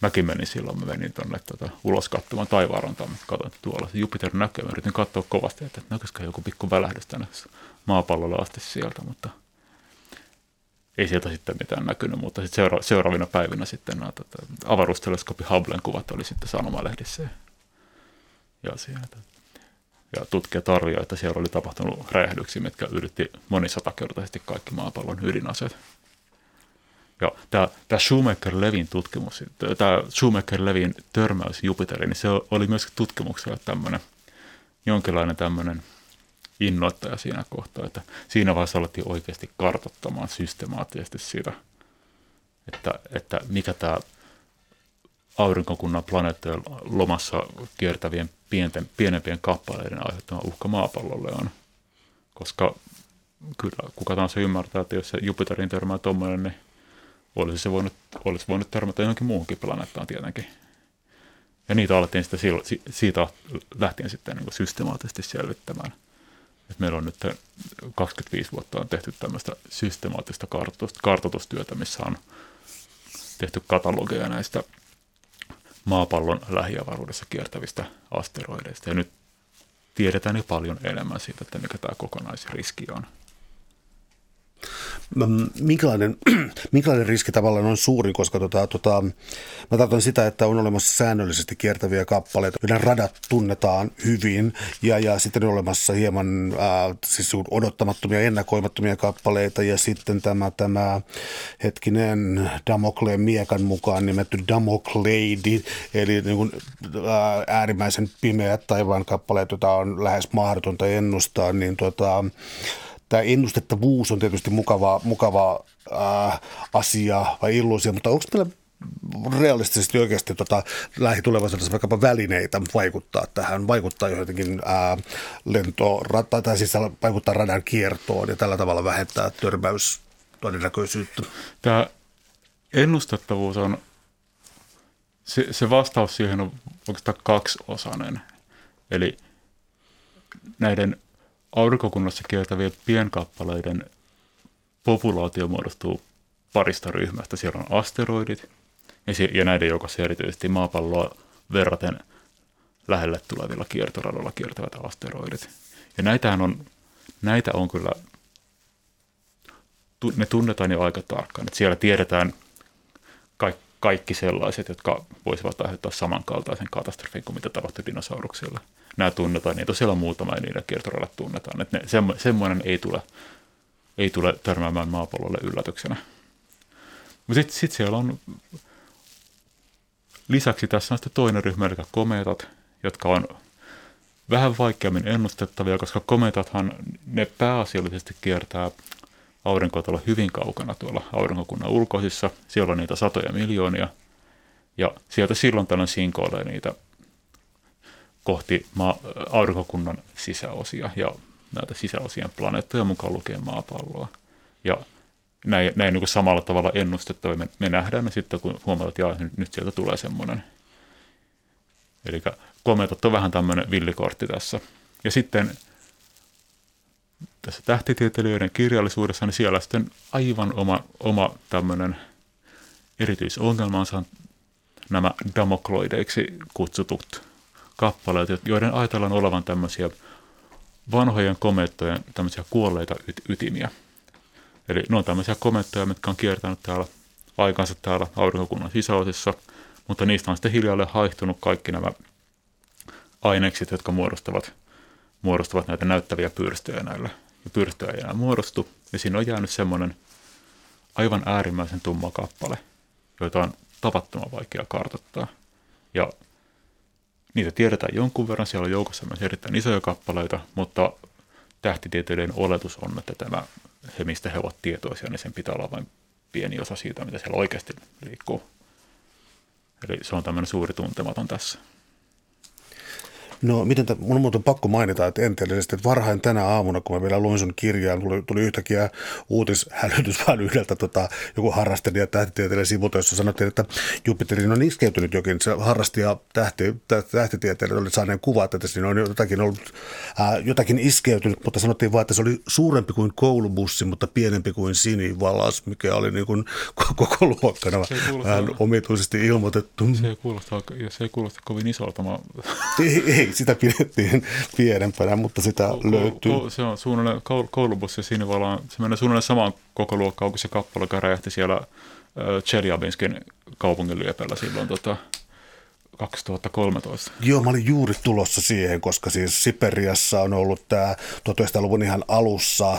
mäkin menin silloin, mä menin tuonne tota, ulos katsomaan taivaanrantaan, mä katsoin, että tuolla se Jupiter näkyy. Mä yritin katsoa kovasti, että näkyisikö joku pikku välähdys tänne maapallolle asti sieltä, mutta ei sieltä sitten mitään näkynyt, mutta sitten seura- seuraavina päivinä sitten nämä tota, avaruusteleskopi Hubblen kuvat oli sitten sanomalehdissä ja, siinä, ja tutkijat arvioivat, että siellä oli tapahtunut räjähdyksiä, mitkä yritti monisatakertaisesti kaikki maapallon ydinaseet. Ja tämä, tämä Schumacher-Levin tutkimus, tämä Schumacher-Levin törmäys Jupiteriin, niin se oli myös tutkimuksella tämmöinen jonkinlainen tämmöinen innoittaja siinä kohtaa, että siinä vaiheessa alettiin oikeasti kartottamaan systemaattisesti siitä, että, että mikä tämä aurinkokunnan planeettojen lomassa kiertävien pienten, pienempien kappaleiden aiheuttama uhka maapallolle on. Koska kyllä kuka tahansa ymmärtää, että jos se Jupiterin törmää tuommoinen, niin olisi se voinut, olisi voinut törmätä johonkin muuhunkin planeettaan tietenkin. Ja niitä alettiin sitten siitä lähtien sitten niin systemaattisesti selvittämään. Et meillä on nyt 25 vuotta on tehty tämmöistä systemaattista kartoitustyötä, missä on tehty katalogeja näistä maapallon lähiavaruudessa kiertävistä asteroideista. Ja nyt tiedetään jo paljon enemmän siitä, että mikä tämä kokonaisriski on. Minkälainen, minkälainen riski tavallaan on suuri, koska tota, tota, mä tarkoitan sitä, että on olemassa säännöllisesti kiertäviä kappaleita, joiden radat tunnetaan hyvin ja, ja sitten on olemassa hieman äh, siis odottamattomia, ennakoimattomia kappaleita ja sitten tämä, tämä hetkinen Damokleen miekan mukaan nimetty Damokleidi, eli niin kuin, äh, äärimmäisen pimeät taivaan kappaleet, joita on lähes mahdotonta ennustaa, niin tota, tämä ennustettavuus on tietysti mukava, mukava äh, asia vai illuusio, mutta onko meillä realistisesti oikeasti tota, lähitulevaisuudessa vaikkapa välineitä vaikuttaa tähän, vaikuttaa jotenkin ää, lentorata, tai siis vaikuttaa radan kiertoon ja tällä tavalla vähentää törmäys todennäköisyyttä. Tämä ennustettavuus on, se, se vastaus siihen on oikeastaan kaksiosainen. Eli näiden aurinkokunnassa kiertävien pienkappaleiden populaatio muodostuu parista ryhmästä. Siellä on asteroidit ja näiden joukossa erityisesti maapalloa verraten lähelle tulevilla kiertoradoilla kiertävät asteroidit. Ja näitähän on, näitä on kyllä, ne tunnetaan jo aika tarkkaan. Että siellä tiedetään kaikki, sellaiset, jotka voisivat aiheuttaa samankaltaisen katastrofin kuin mitä tapahtui dinosauruksilla – nämä tunnetaan, niin tosiaan muutama ja niiden kiertoradat tunnetaan. Että ne, semmo, semmoinen ei tule, ei tule törmäämään maapallolle yllätyksenä. Mutta sitten sit siellä on lisäksi tässä on sitten toinen ryhmä, eli kometat, jotka on vähän vaikeammin ennustettavia, koska kometathan ne pääasiallisesti kiertää aurinkoa tuolla hyvin kaukana tuolla aurinkokunnan ulkoisissa. Siellä on niitä satoja miljoonia. Ja sieltä silloin tällöin sinkoilee niitä kohti maa, aurinkokunnan sisäosia ja näitä sisäosien planeettoja mukaan lukien maapalloa. Ja näin, näin niin samalla tavalla ennustettavia me, me nähdään ne sitten, kun huomataan, että jaa, nyt, nyt sieltä tulee semmoinen. Eli kometat on vähän tämmöinen villikortti tässä. Ja sitten tässä tähtitieteilijöiden kirjallisuudessa, niin siellä sitten aivan oma, oma tämmöinen erityisongelmansa on nämä damokloideiksi kutsutut kappaleet, joiden ajatellaan olevan tämmöisiä vanhojen komettojen tämmöisiä kuolleita yt- ytimiä. Eli ne on tämmöisiä komettoja, mitkä on kiertänyt täällä aikansa täällä aurinkokunnan sisäosissa, mutta niistä on sitten hiljalleen haihtunut kaikki nämä ainekset, jotka muodostavat, muodostavat näitä näyttäviä pyrstöjä näille. Ja pyrstöjä ei enää muodostu, ja siinä on jäänyt semmoinen aivan äärimmäisen tumma kappale, joita on tavattoman vaikea kartoittaa. Ja niitä tiedetään jonkun verran, siellä on joukossa myös erittäin isoja kappaleita, mutta tähtitieteiden oletus on, että tämä, he mistä he ovat tietoisia, niin sen pitää olla vain pieni osa siitä, mitä siellä oikeasti liikkuu. Eli se on tämmöinen suuri tuntematon tässä. No miten, t- mun on muuten pakko mainita, että enteellisesti, että varhain tänä aamuna, kun mä vielä luin sun kirjaa, tuli, tuli yhtäkkiä uutishälytys vaan yhdeltä tota, joku harrastelija tähtitieteellinen sivulta, jossa sanottiin, että Jupiterin on iskeytynyt jokin. Se harrastia tähti, tähtitieteelle oli saaneen kuvat, että siinä on jotakin ollut ää, jotakin iskeytynyt, mutta sanottiin vaan, että se oli suurempi kuin koulubussi, mutta pienempi kuin sinivalas, mikä oli niin kuin koko luokkana vähän omituisesti ilmoitettu. Se ei kuulosta, se ei kuulosta kovin isolta. Mä... Ei, ei, sitä pidettiin pienempänä, mutta sitä ko- löytyy. Ko- se on suunnilleen koulubussi ja siinä vaan, se menee suunnilleen samaan koko luokkaan kuin se kappale, joka räjähti siellä äh, Chelyabinskin kaupungin liepellä silloin tota, 2013. Joo, mä olin juuri tulossa siihen, koska siis Siperiassa on ollut tämä 1900-luvun ihan alussa,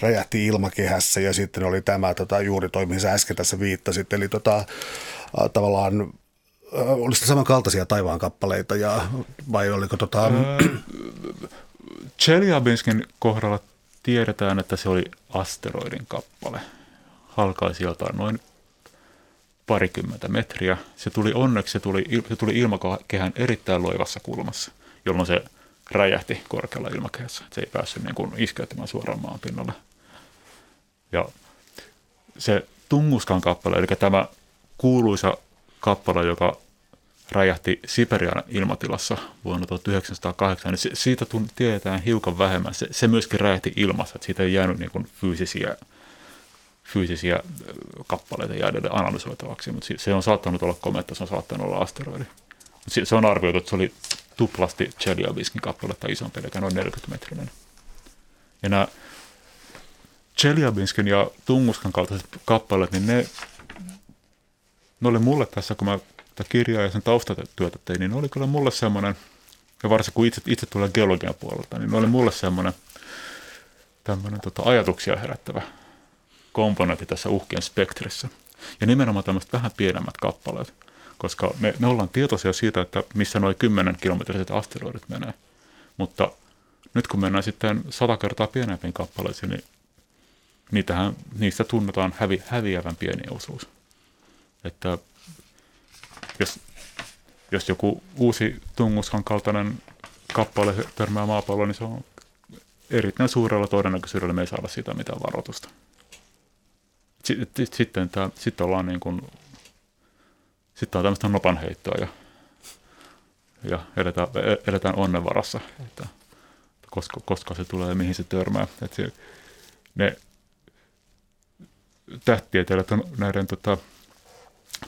räjähti ilmakehässä ja sitten oli tämä tota, juuri toi, mihin sä äsken tässä viittasit. Eli tota, tavallaan oliko samankaltaisia taivaan kappaleita ja, vai oliko tota... Chelyabinskin kohdalla tiedetään, että se oli asteroidin kappale. Halkaisi jotain noin parikymmentä metriä. Se tuli onneksi, se tuli, se tuli ilmakehän erittäin loivassa kulmassa, jolloin se räjähti korkealla ilmakehässä. Se ei päässyt niin kuin iskeytymään suoraan maan pinnalle. Ja se Tunguskan kappale, eli tämä kuuluisa kappale, joka räjähti Siperian ilmatilassa vuonna 1908, niin siitä tiedetään hiukan vähemmän. Se, se myöskin räjähti ilmassa, että siitä ei jäänyt niin kuin fyysisiä, fyysisiä kappaleita jäädelle analysoitavaksi, mutta se on saattanut olla kometta, se on saattanut olla asteroidi. Se on arvioitu, että se oli tuplasti Chelyabiskin kappaletta isompi, eli noin 40 metrinen. Ja nämä Chelyabiskin ja Tunguskan kaltaiset kappaleet, niin ne, ne oli mulle tässä, kun mä tätä kirjaa ja sen taustatyötä tein, niin oli kyllä mulle semmoinen, ja varsinkin kun itse, itse tulee geologian puolelta, niin oli mulle semmoinen tämmöinen tota, ajatuksia herättävä komponentti tässä uhkien spektrissä. Ja nimenomaan tämmöiset vähän pienemmät kappaleet, koska me, me ollaan tietoisia siitä, että missä noin 10 kilometriset asteroidit menee. Mutta nyt kun mennään sitten sata kertaa pienempiin kappaleisiin, niin niitähän, niistä tunnetaan hävi, häviävän pieni osuus. Että jos, jos joku uusi Tunguskan kaltainen kappale törmää maapalloon, niin se on erittäin suurella todennäköisyydellä me ei saada siitä mitään varoitusta. Sitten, tämä, sitten ollaan niin kuin, sitten on tämmöistä nopanheittoa ja, ja eletään, eletään onnen varassa, että koska, koska se tulee ja mihin se törmää. Että se, ne tähtitieteilijät on näiden tota,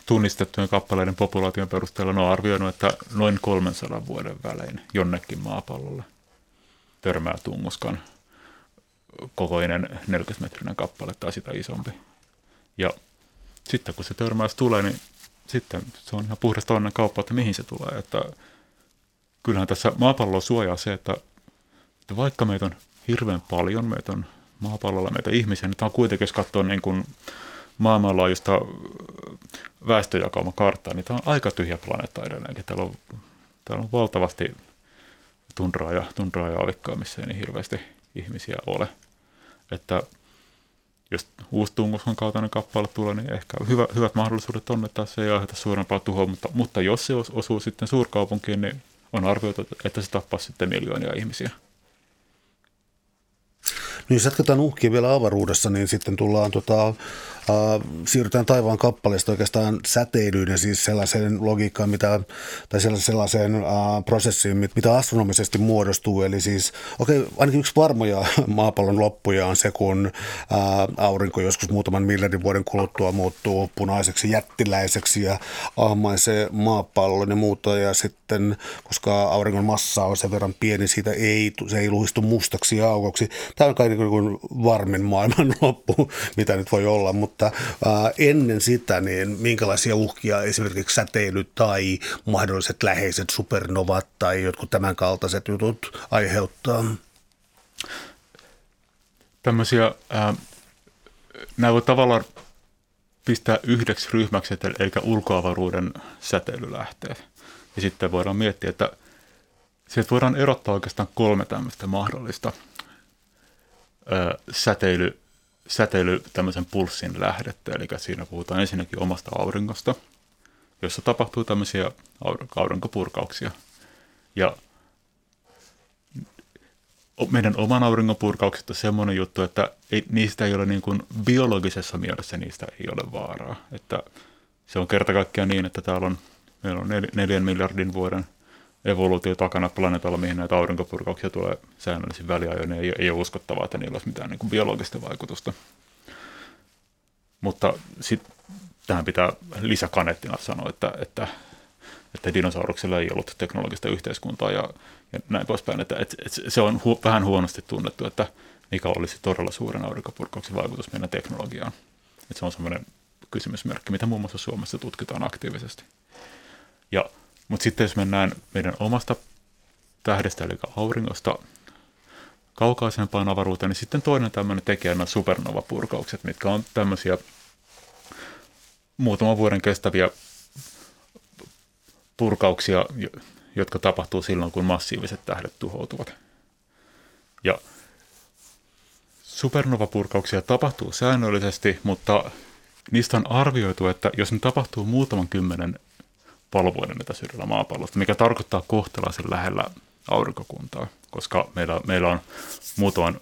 tunnistettujen kappaleiden populaation perusteella ne on arvioinut, että noin 300 vuoden välein jonnekin maapallolle törmää tunnuskan kokoinen 40-metrinen kappale tai sitä isompi. Ja sitten kun se törmäys tulee, niin sitten se on ihan puhdasta onnen kauppa, että mihin se tulee. Että kyllähän tässä maapalloa suojaa se, että, että vaikka meitä on hirveän paljon, meitä on maapallolla meitä ihmisiä, niin tämä on kuitenkin, jos katsoo niin kuin maailmanlaajuista väestöjakauma karttaa, niin tämä on aika tyhjä planeetta edelleenkin. Täällä on, täällä on valtavasti tundraa ja, tundraa ja avikkaa, missä ei niin hirveästi ihmisiä ole. Että jos uusi Tunguskon kaltainen kappale tulee, niin ehkä hyvä, hyvät mahdollisuudet on, että se ei aiheuta suurempaa tuhoa, mutta, mutta jos se osuu sitten suurkaupunkiin, niin on arvioitu, että se tappaa sitten miljoonia ihmisiä. Niin jos jatketaan uhkia vielä avaruudessa, niin sitten tullaan tota, äh, siirrytään taivaan kappaleesta oikeastaan säteilyyn ja siis sellaiseen logiikkaan, mitä, tai sellaiseen äh, prosessiin, mitä astronomisesti muodostuu. Eli siis, okei, okay, ainakin yksi varmoja maapallon loppuja on se, kun äh, aurinko joskus muutaman miljardin vuoden kuluttua muuttuu punaiseksi jättiläiseksi ja ahmaisee maapallon ja muuta. Ja sitten, koska auringon massa on sen verran pieni, siitä ei, se ei luhistu mustaksi aukoksi. Tämä on kai niin kuin varmin maailman loppu, mitä nyt voi olla, mutta mutta äh, ennen sitä, niin minkälaisia uhkia esimerkiksi säteily tai mahdolliset läheiset supernovat tai jotkut tämänkaltaiset jutut aiheuttaa? Tämmöisiä, äh, nämä voi tavallaan pistää yhdeksi ryhmäksi, eli ulkoavaruuden säteilylähteet. Ja sitten voidaan miettiä, että sieltä voidaan erottaa oikeastaan kolme tämmöistä mahdollista ö, säteily, säteily tämmöisen pulssin lähdettä. Eli siinä puhutaan ensinnäkin omasta auringosta, jossa tapahtuu tämmöisiä aurinkopurkauksia. Ja meidän oman auringon purkaukset on semmoinen juttu, että ei, niistä ei ole niin kuin biologisessa mielessä niistä ei ole vaaraa. Että se on kerta kaikkiaan niin, että täällä on, meillä on nel, neljän miljardin vuoden evoluutio takana planeetalla, mihin näitä aurinkopurkauksia tulee säännöllisin väliajoin. Ei, ei ole uskottavaa, että niillä olisi mitään niin kuin biologista vaikutusta. Mutta sitten tähän pitää lisäkaneettina sanoa, että, että, että dinosauruksilla ei ollut teknologista yhteiskuntaa ja ja näin poispäin. Että, että, että se on hu, vähän huonosti tunnettu, että mikä olisi todella suuren aurinkopurkauksen vaikutus meidän teknologiaan. Että se on semmoinen kysymysmerkki, mitä muun muassa Suomessa tutkitaan aktiivisesti. Ja, mutta sitten jos mennään meidän omasta tähdestä, eli auringosta, kaukaisempaan avaruuteen, niin sitten toinen tämmöinen tekijä on supernova-purkaukset, mitkä on tämmöisiä muutaman vuoden kestäviä purkauksia, jotka tapahtuu silloin, kun massiiviset tähdet tuhoutuvat. Ja supernova-purkauksia tapahtuu säännöllisesti, mutta niistä on arvioitu, että jos ne tapahtuu muutaman kymmenen palovuoden etäisyydellä maapallosta, mikä tarkoittaa kohtalaisen lähellä aurinkokuntaa, koska meillä, meillä on muutaman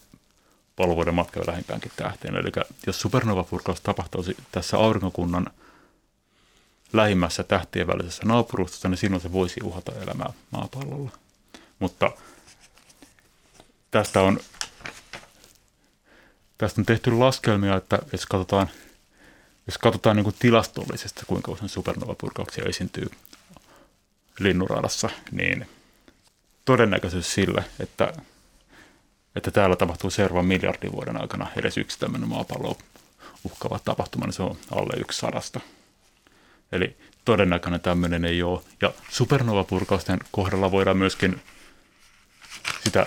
palovuoden matka lähimpäänkin tähteen. Eli jos supernova-purkaus tapahtuu tässä aurinkokunnan – lähimmässä tähtien välisessä naapurustossa, niin silloin se voisi uhata elämää maapallolla. Mutta tästä on, tästä on tehty laskelmia, että jos katsotaan, jos katsotaan niin kuin tilastollisesti, kuinka usein supernova-purkauksia esiintyy linnuradassa, niin todennäköisyys sille, että, että täällä tapahtuu seuraavan miljardin vuoden aikana edes yksi tämmöinen maapallo uhkaava tapahtuma, niin se on alle yksi sadasta. Eli todennäköinen tämmöinen ei ole. Ja supernova-purkausten kohdalla voidaan myöskin sitä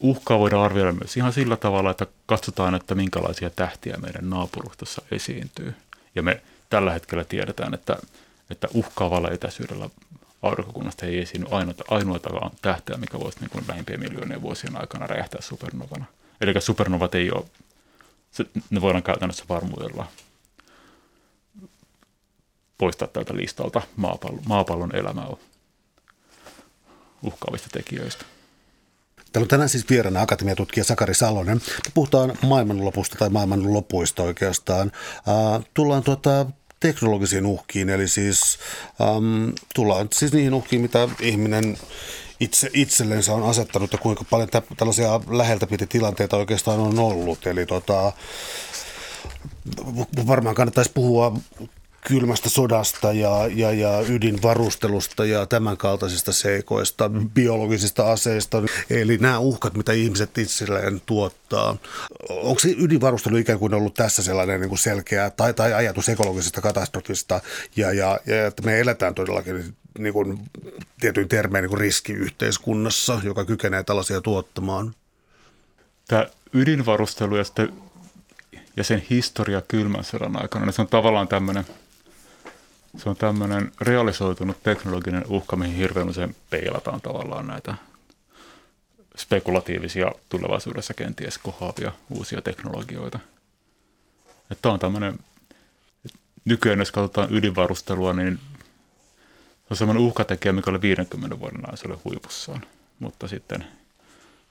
uhkaa voidaan arvioida myös ihan sillä tavalla, että katsotaan, että minkälaisia tähtiä meidän naapurustossa esiintyy. Ja me tällä hetkellä tiedetään, että, että uhkaavalla etäisyydellä aurinkokunnasta ei esiinny ainoata, ainoatakaan tähteä, mikä voisi niin kuin lähimpien miljoonien vuosien aikana räjähtää supernovana. Eli supernovat ei ole, se, ne voidaan käytännössä varmuudella poistaa tältä listalta maapallon, maapallon elämää uhkaavista tekijöistä. Täällä on tänään siis vieraana akatemiatutkija Sakari Salonen. Me puhutaan maailmanlopusta tai maailmanlopuista oikeastaan. Tullaan tuota teknologisiin uhkiin, eli siis um, tullaan siis niihin uhkiin, mitä ihminen itse, itsellensä on asettanut ja kuinka paljon tä, tällaisia läheltä piti tilanteita oikeastaan on ollut. Eli tota, varmaan kannattaisi puhua kylmästä sodasta ja, ja, ja ydinvarustelusta ja tämän kaltaisista seikoista, biologisista aseista. Eli nämä uhkat, mitä ihmiset itselleen tuottaa. Onko ydinvarustelu ikään kuin ollut tässä sellainen niin kuin selkeä tai, tai ajatus ekologisesta katastrofista ja, ja, ja että me eletään todellakin niin kuin, tietyin termein niin riskiyhteiskunnassa, joka kykenee tällaisia tuottamaan? Tämä ydinvarustelu ja sitten ja sen historia kylmän sodan aikana, niin se on tavallaan tämmöinen – se on tämmöinen realisoitunut teknologinen uhka, mihin hirveän usein peilataan tavallaan näitä spekulatiivisia tulevaisuudessa kenties kohaavia uusia teknologioita. Tämä on tämmöinen, nykyään jos katsotaan ydinvarustelua, niin se on semmoinen uhkatekijä, mikä oli 50 vuoden ajan huipussaan, mutta sitten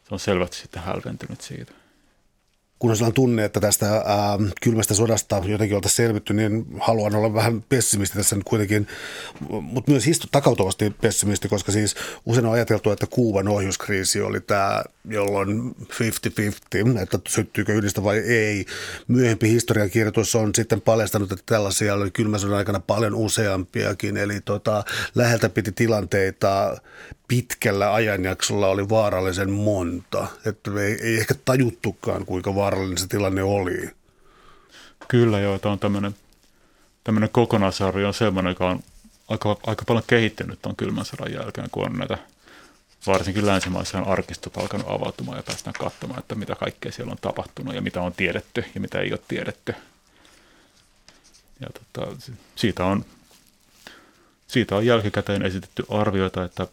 se on selvästi sitten hälventynyt siitä kun on sellainen tunne, että tästä ää, kylmästä sodasta jotenkin oltaisiin selvitty, niin haluan olla vähän pessimisti tässä nyt kuitenkin, mutta myös histo takautuvasti pessimisti, koska siis usein on ajateltu, että Kuuban ohjuskriisi oli tämä, jolloin 50-50, että syttyykö ydistä vai ei. Myöhempi historiankirjoitus on sitten paljastanut, että tällaisia oli kylmän sodan aikana paljon useampiakin, eli tota, läheltä piti tilanteita pitkällä ajanjaksolla oli vaarallisen monta, että ei, ei ehkä tajuttukaan, kuinka vaarallinen se tilanne oli. Kyllä joo, tämä on tämmöinen, tämmöinen kokonaisarvio on semmoinen, joka on aika, aika paljon kehittynyt tuon kylmän sodan jälkeen, kun on näitä varsinkin länsimaissa on arkistot alkanut avautumaan ja päästään katsomaan, että mitä kaikkea siellä on tapahtunut ja mitä on tiedetty ja mitä ei ole tiedetty. ja tota, siitä, on, siitä on jälkikäteen esitetty arvioita, että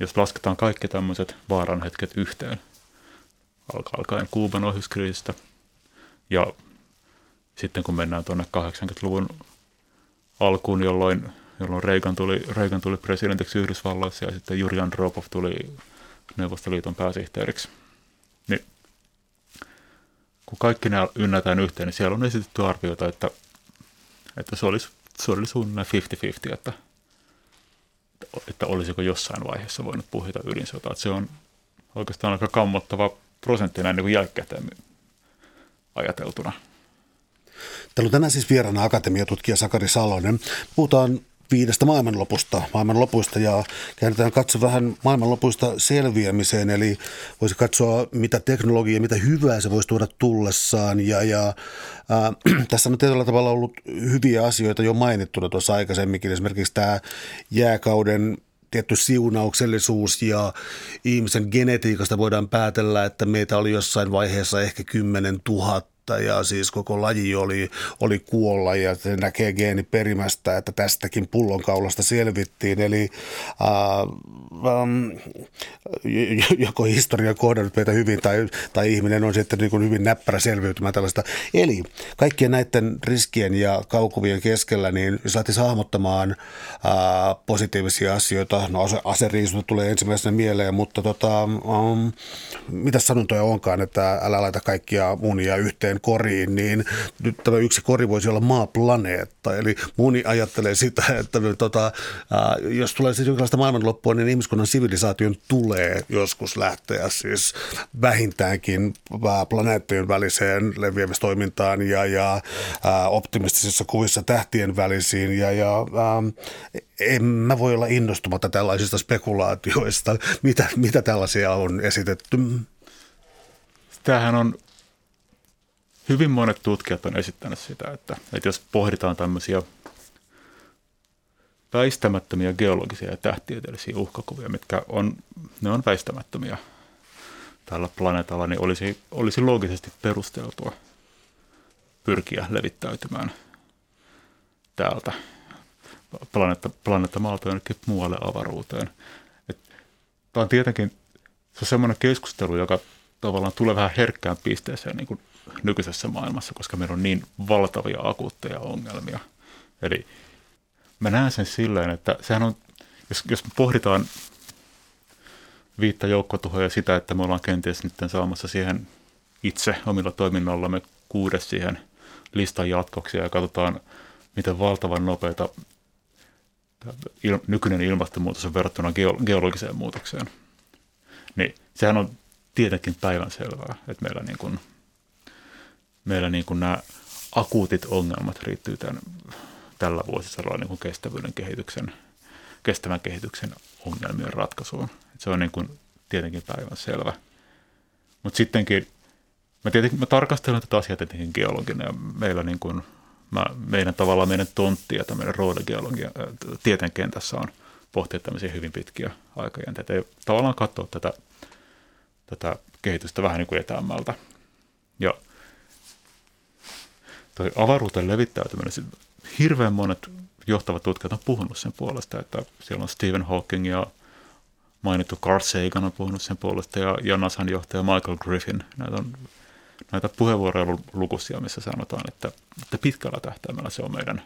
jos lasketaan kaikki tämmöiset vaaranhetket yhteen, alkaen Kuuban ohjuskriisistä ja sitten kun mennään tuonne 80-luvun alkuun, jolloin, jolloin Reagan, tuli, Reagan tuli presidentiksi Yhdysvalloissa ja sitten Juri Andropov tuli Neuvostoliiton pääsihteeriksi. Niin kun kaikki nämä ynnätään yhteen, niin siellä on esitetty arvioita, että, että se, olisi, se oli suunnilleen 50-50, että, että olisiko jossain vaiheessa voinut puhita ydinsotaa. Että se on oikeastaan aika kammottava prosentti näin niin jälkikäteen ajateltuna. Täällä on tänään siis vieraana akatemiatutkija Sakari Salonen. Puhutaan viidestä maailmanlopusta, maailmanlopuista ja käännetään katso vähän maailmanlopuista selviämiseen, eli voisi katsoa mitä teknologiaa, mitä hyvää se voisi tuoda tullessaan ja, ja äh, tässä on tietyllä tavalla ollut hyviä asioita jo mainittuna tuossa aikaisemminkin, esimerkiksi tämä jääkauden tietty siunauksellisuus ja ihmisen genetiikasta voidaan päätellä, että meitä oli jossain vaiheessa ehkä 10 000 ja siis koko laji oli, oli kuolla ja se näkee geeniperimästä, että tästäkin pullonkaulasta selvittiin. Eli äh, ähm, joko historia kohdannut meitä hyvin tai, tai ihminen on sitten niin kuin hyvin näppärä selviytymään tällaista. Eli kaikkien näiden riskien ja kaukuvien keskellä niin saatiin hahmottamaan äh, positiivisia asioita. No ase, aseriisunta tulee ensimmäisenä mieleen, mutta tota, ähm, mitä sanontoja onkaan, että älä laita kaikkia munia yhteen yhteen koriin, niin nyt tämä yksi kori voisi olla maaplaneetta. Eli moni ajattelee sitä, että tota, ää, jos tulee siis jonkinlaista maailmanloppua, niin ihmiskunnan sivilisaation tulee joskus lähteä siis vähintäänkin planeettojen väliseen leviämistoimintaan ja, ja ää, optimistisissa kuvissa tähtien välisiin. Ja, ja ää, en mä voi olla innostumatta tällaisista spekulaatioista. Mitä, mitä tällaisia on esitetty? Tämähän on hyvin monet tutkijat on esittänyt sitä, että, että jos pohditaan tämmöisiä väistämättömiä geologisia ja tähtitieteellisiä uhkakuvia, mitkä on, ne on väistämättömiä tällä planeetalla, niin olisi, olisi loogisesti perusteltua pyrkiä levittäytymään täältä planeetta, planeetta maalta jonnekin muualle avaruuteen. Tämä on tietenkin se on semmoinen keskustelu, joka tavallaan tulee vähän herkkään pisteeseen niin kuin nykyisessä maailmassa, koska meillä on niin valtavia akuutteja ongelmia. Eli mä näen sen silleen, että sehän on, jos, jos me pohditaan viittä joukkotuhoja ja sitä, että me ollaan kenties nyt saamassa siihen itse omilla toiminnallamme kuudes siihen listan jatkoksi ja katsotaan, miten valtavan nopeita il, nykyinen ilmastonmuutos on verrattuna geologiseen muutokseen. Niin sehän on tietenkin päivänselvää, että meillä niin kuin – meillä niin kuin nämä akuutit ongelmat riittyy tämän, tällä vuosisadalla niin kuin kestävyyden kehityksen, kestävän kehityksen ongelmien ratkaisuun. Et se on niin kuin tietenkin päivän selvä. Mutta sittenkin, mä, tietenkin, mä tarkastelen tätä asiaa tietenkin geologina ja meillä niin kuin, mä, meidän tavallaan meidän tontti ja tämmöinen roodegeologia tieteen kentässä on pohtia tämmöisiä hyvin pitkiä aikajänteitä ja tavallaan katsoa tätä, tätä kehitystä vähän niin kuin etäämmältä. Ja toi avaruuteen levittäytyminen, hirveän monet johtavat tutkijat on puhunut sen puolesta, että siellä on Stephen Hawking ja mainittu Carl Sagan on puhunut sen puolesta ja, ja NASAn johtaja Michael Griffin. Näitä on näitä puheenvuoroja lukuisia, missä sanotaan, että, että pitkällä tähtäimellä se on meidän,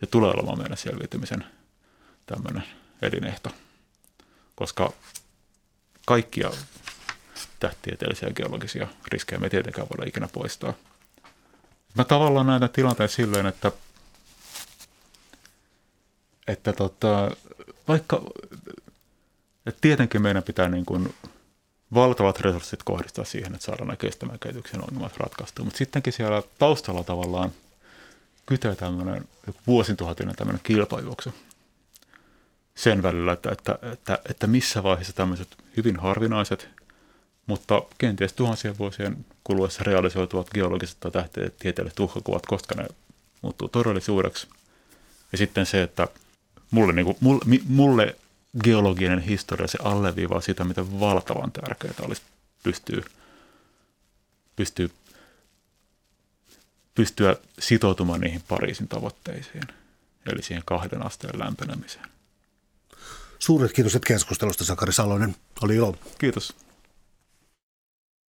se tulee olemaan meidän selviytymisen tämmöinen elinehto, koska kaikkia tähtitieteellisiä ja geologisia riskejä me tietenkään voida ikinä poistaa – Mä tavallaan näen tilanteen silleen, että, että tota, vaikka että tietenkin meidän pitää niin kuin valtavat resurssit kohdistaa siihen, että saadaan nämä kestävän kehityksen ongelmat ratkaistua, mutta sittenkin siellä taustalla tavallaan kytee tämmöinen vuosituhatinen tämmöinen kilpajuoksu. Sen välillä, että, että, että, että missä vaiheessa tämmöiset hyvin harvinaiset mutta kenties tuhansien vuosien kuluessa realisoituvat geologiset tai tähtitieteelliset uhkakuvat, koska ne muuttuu todellisuudeksi. Ja sitten se, että mulle, niin kuin, mulle, mulle geologinen historia, se alleviivaa sitä, miten valtavan tärkeää olisi pystyy, pystyy pystyä sitoutumaan niihin Pariisin tavoitteisiin, eli siihen kahden asteen lämpenemiseen. Suuret kiitokset keskustelusta, Sakari Salonen. Oli ilo. Kiitos.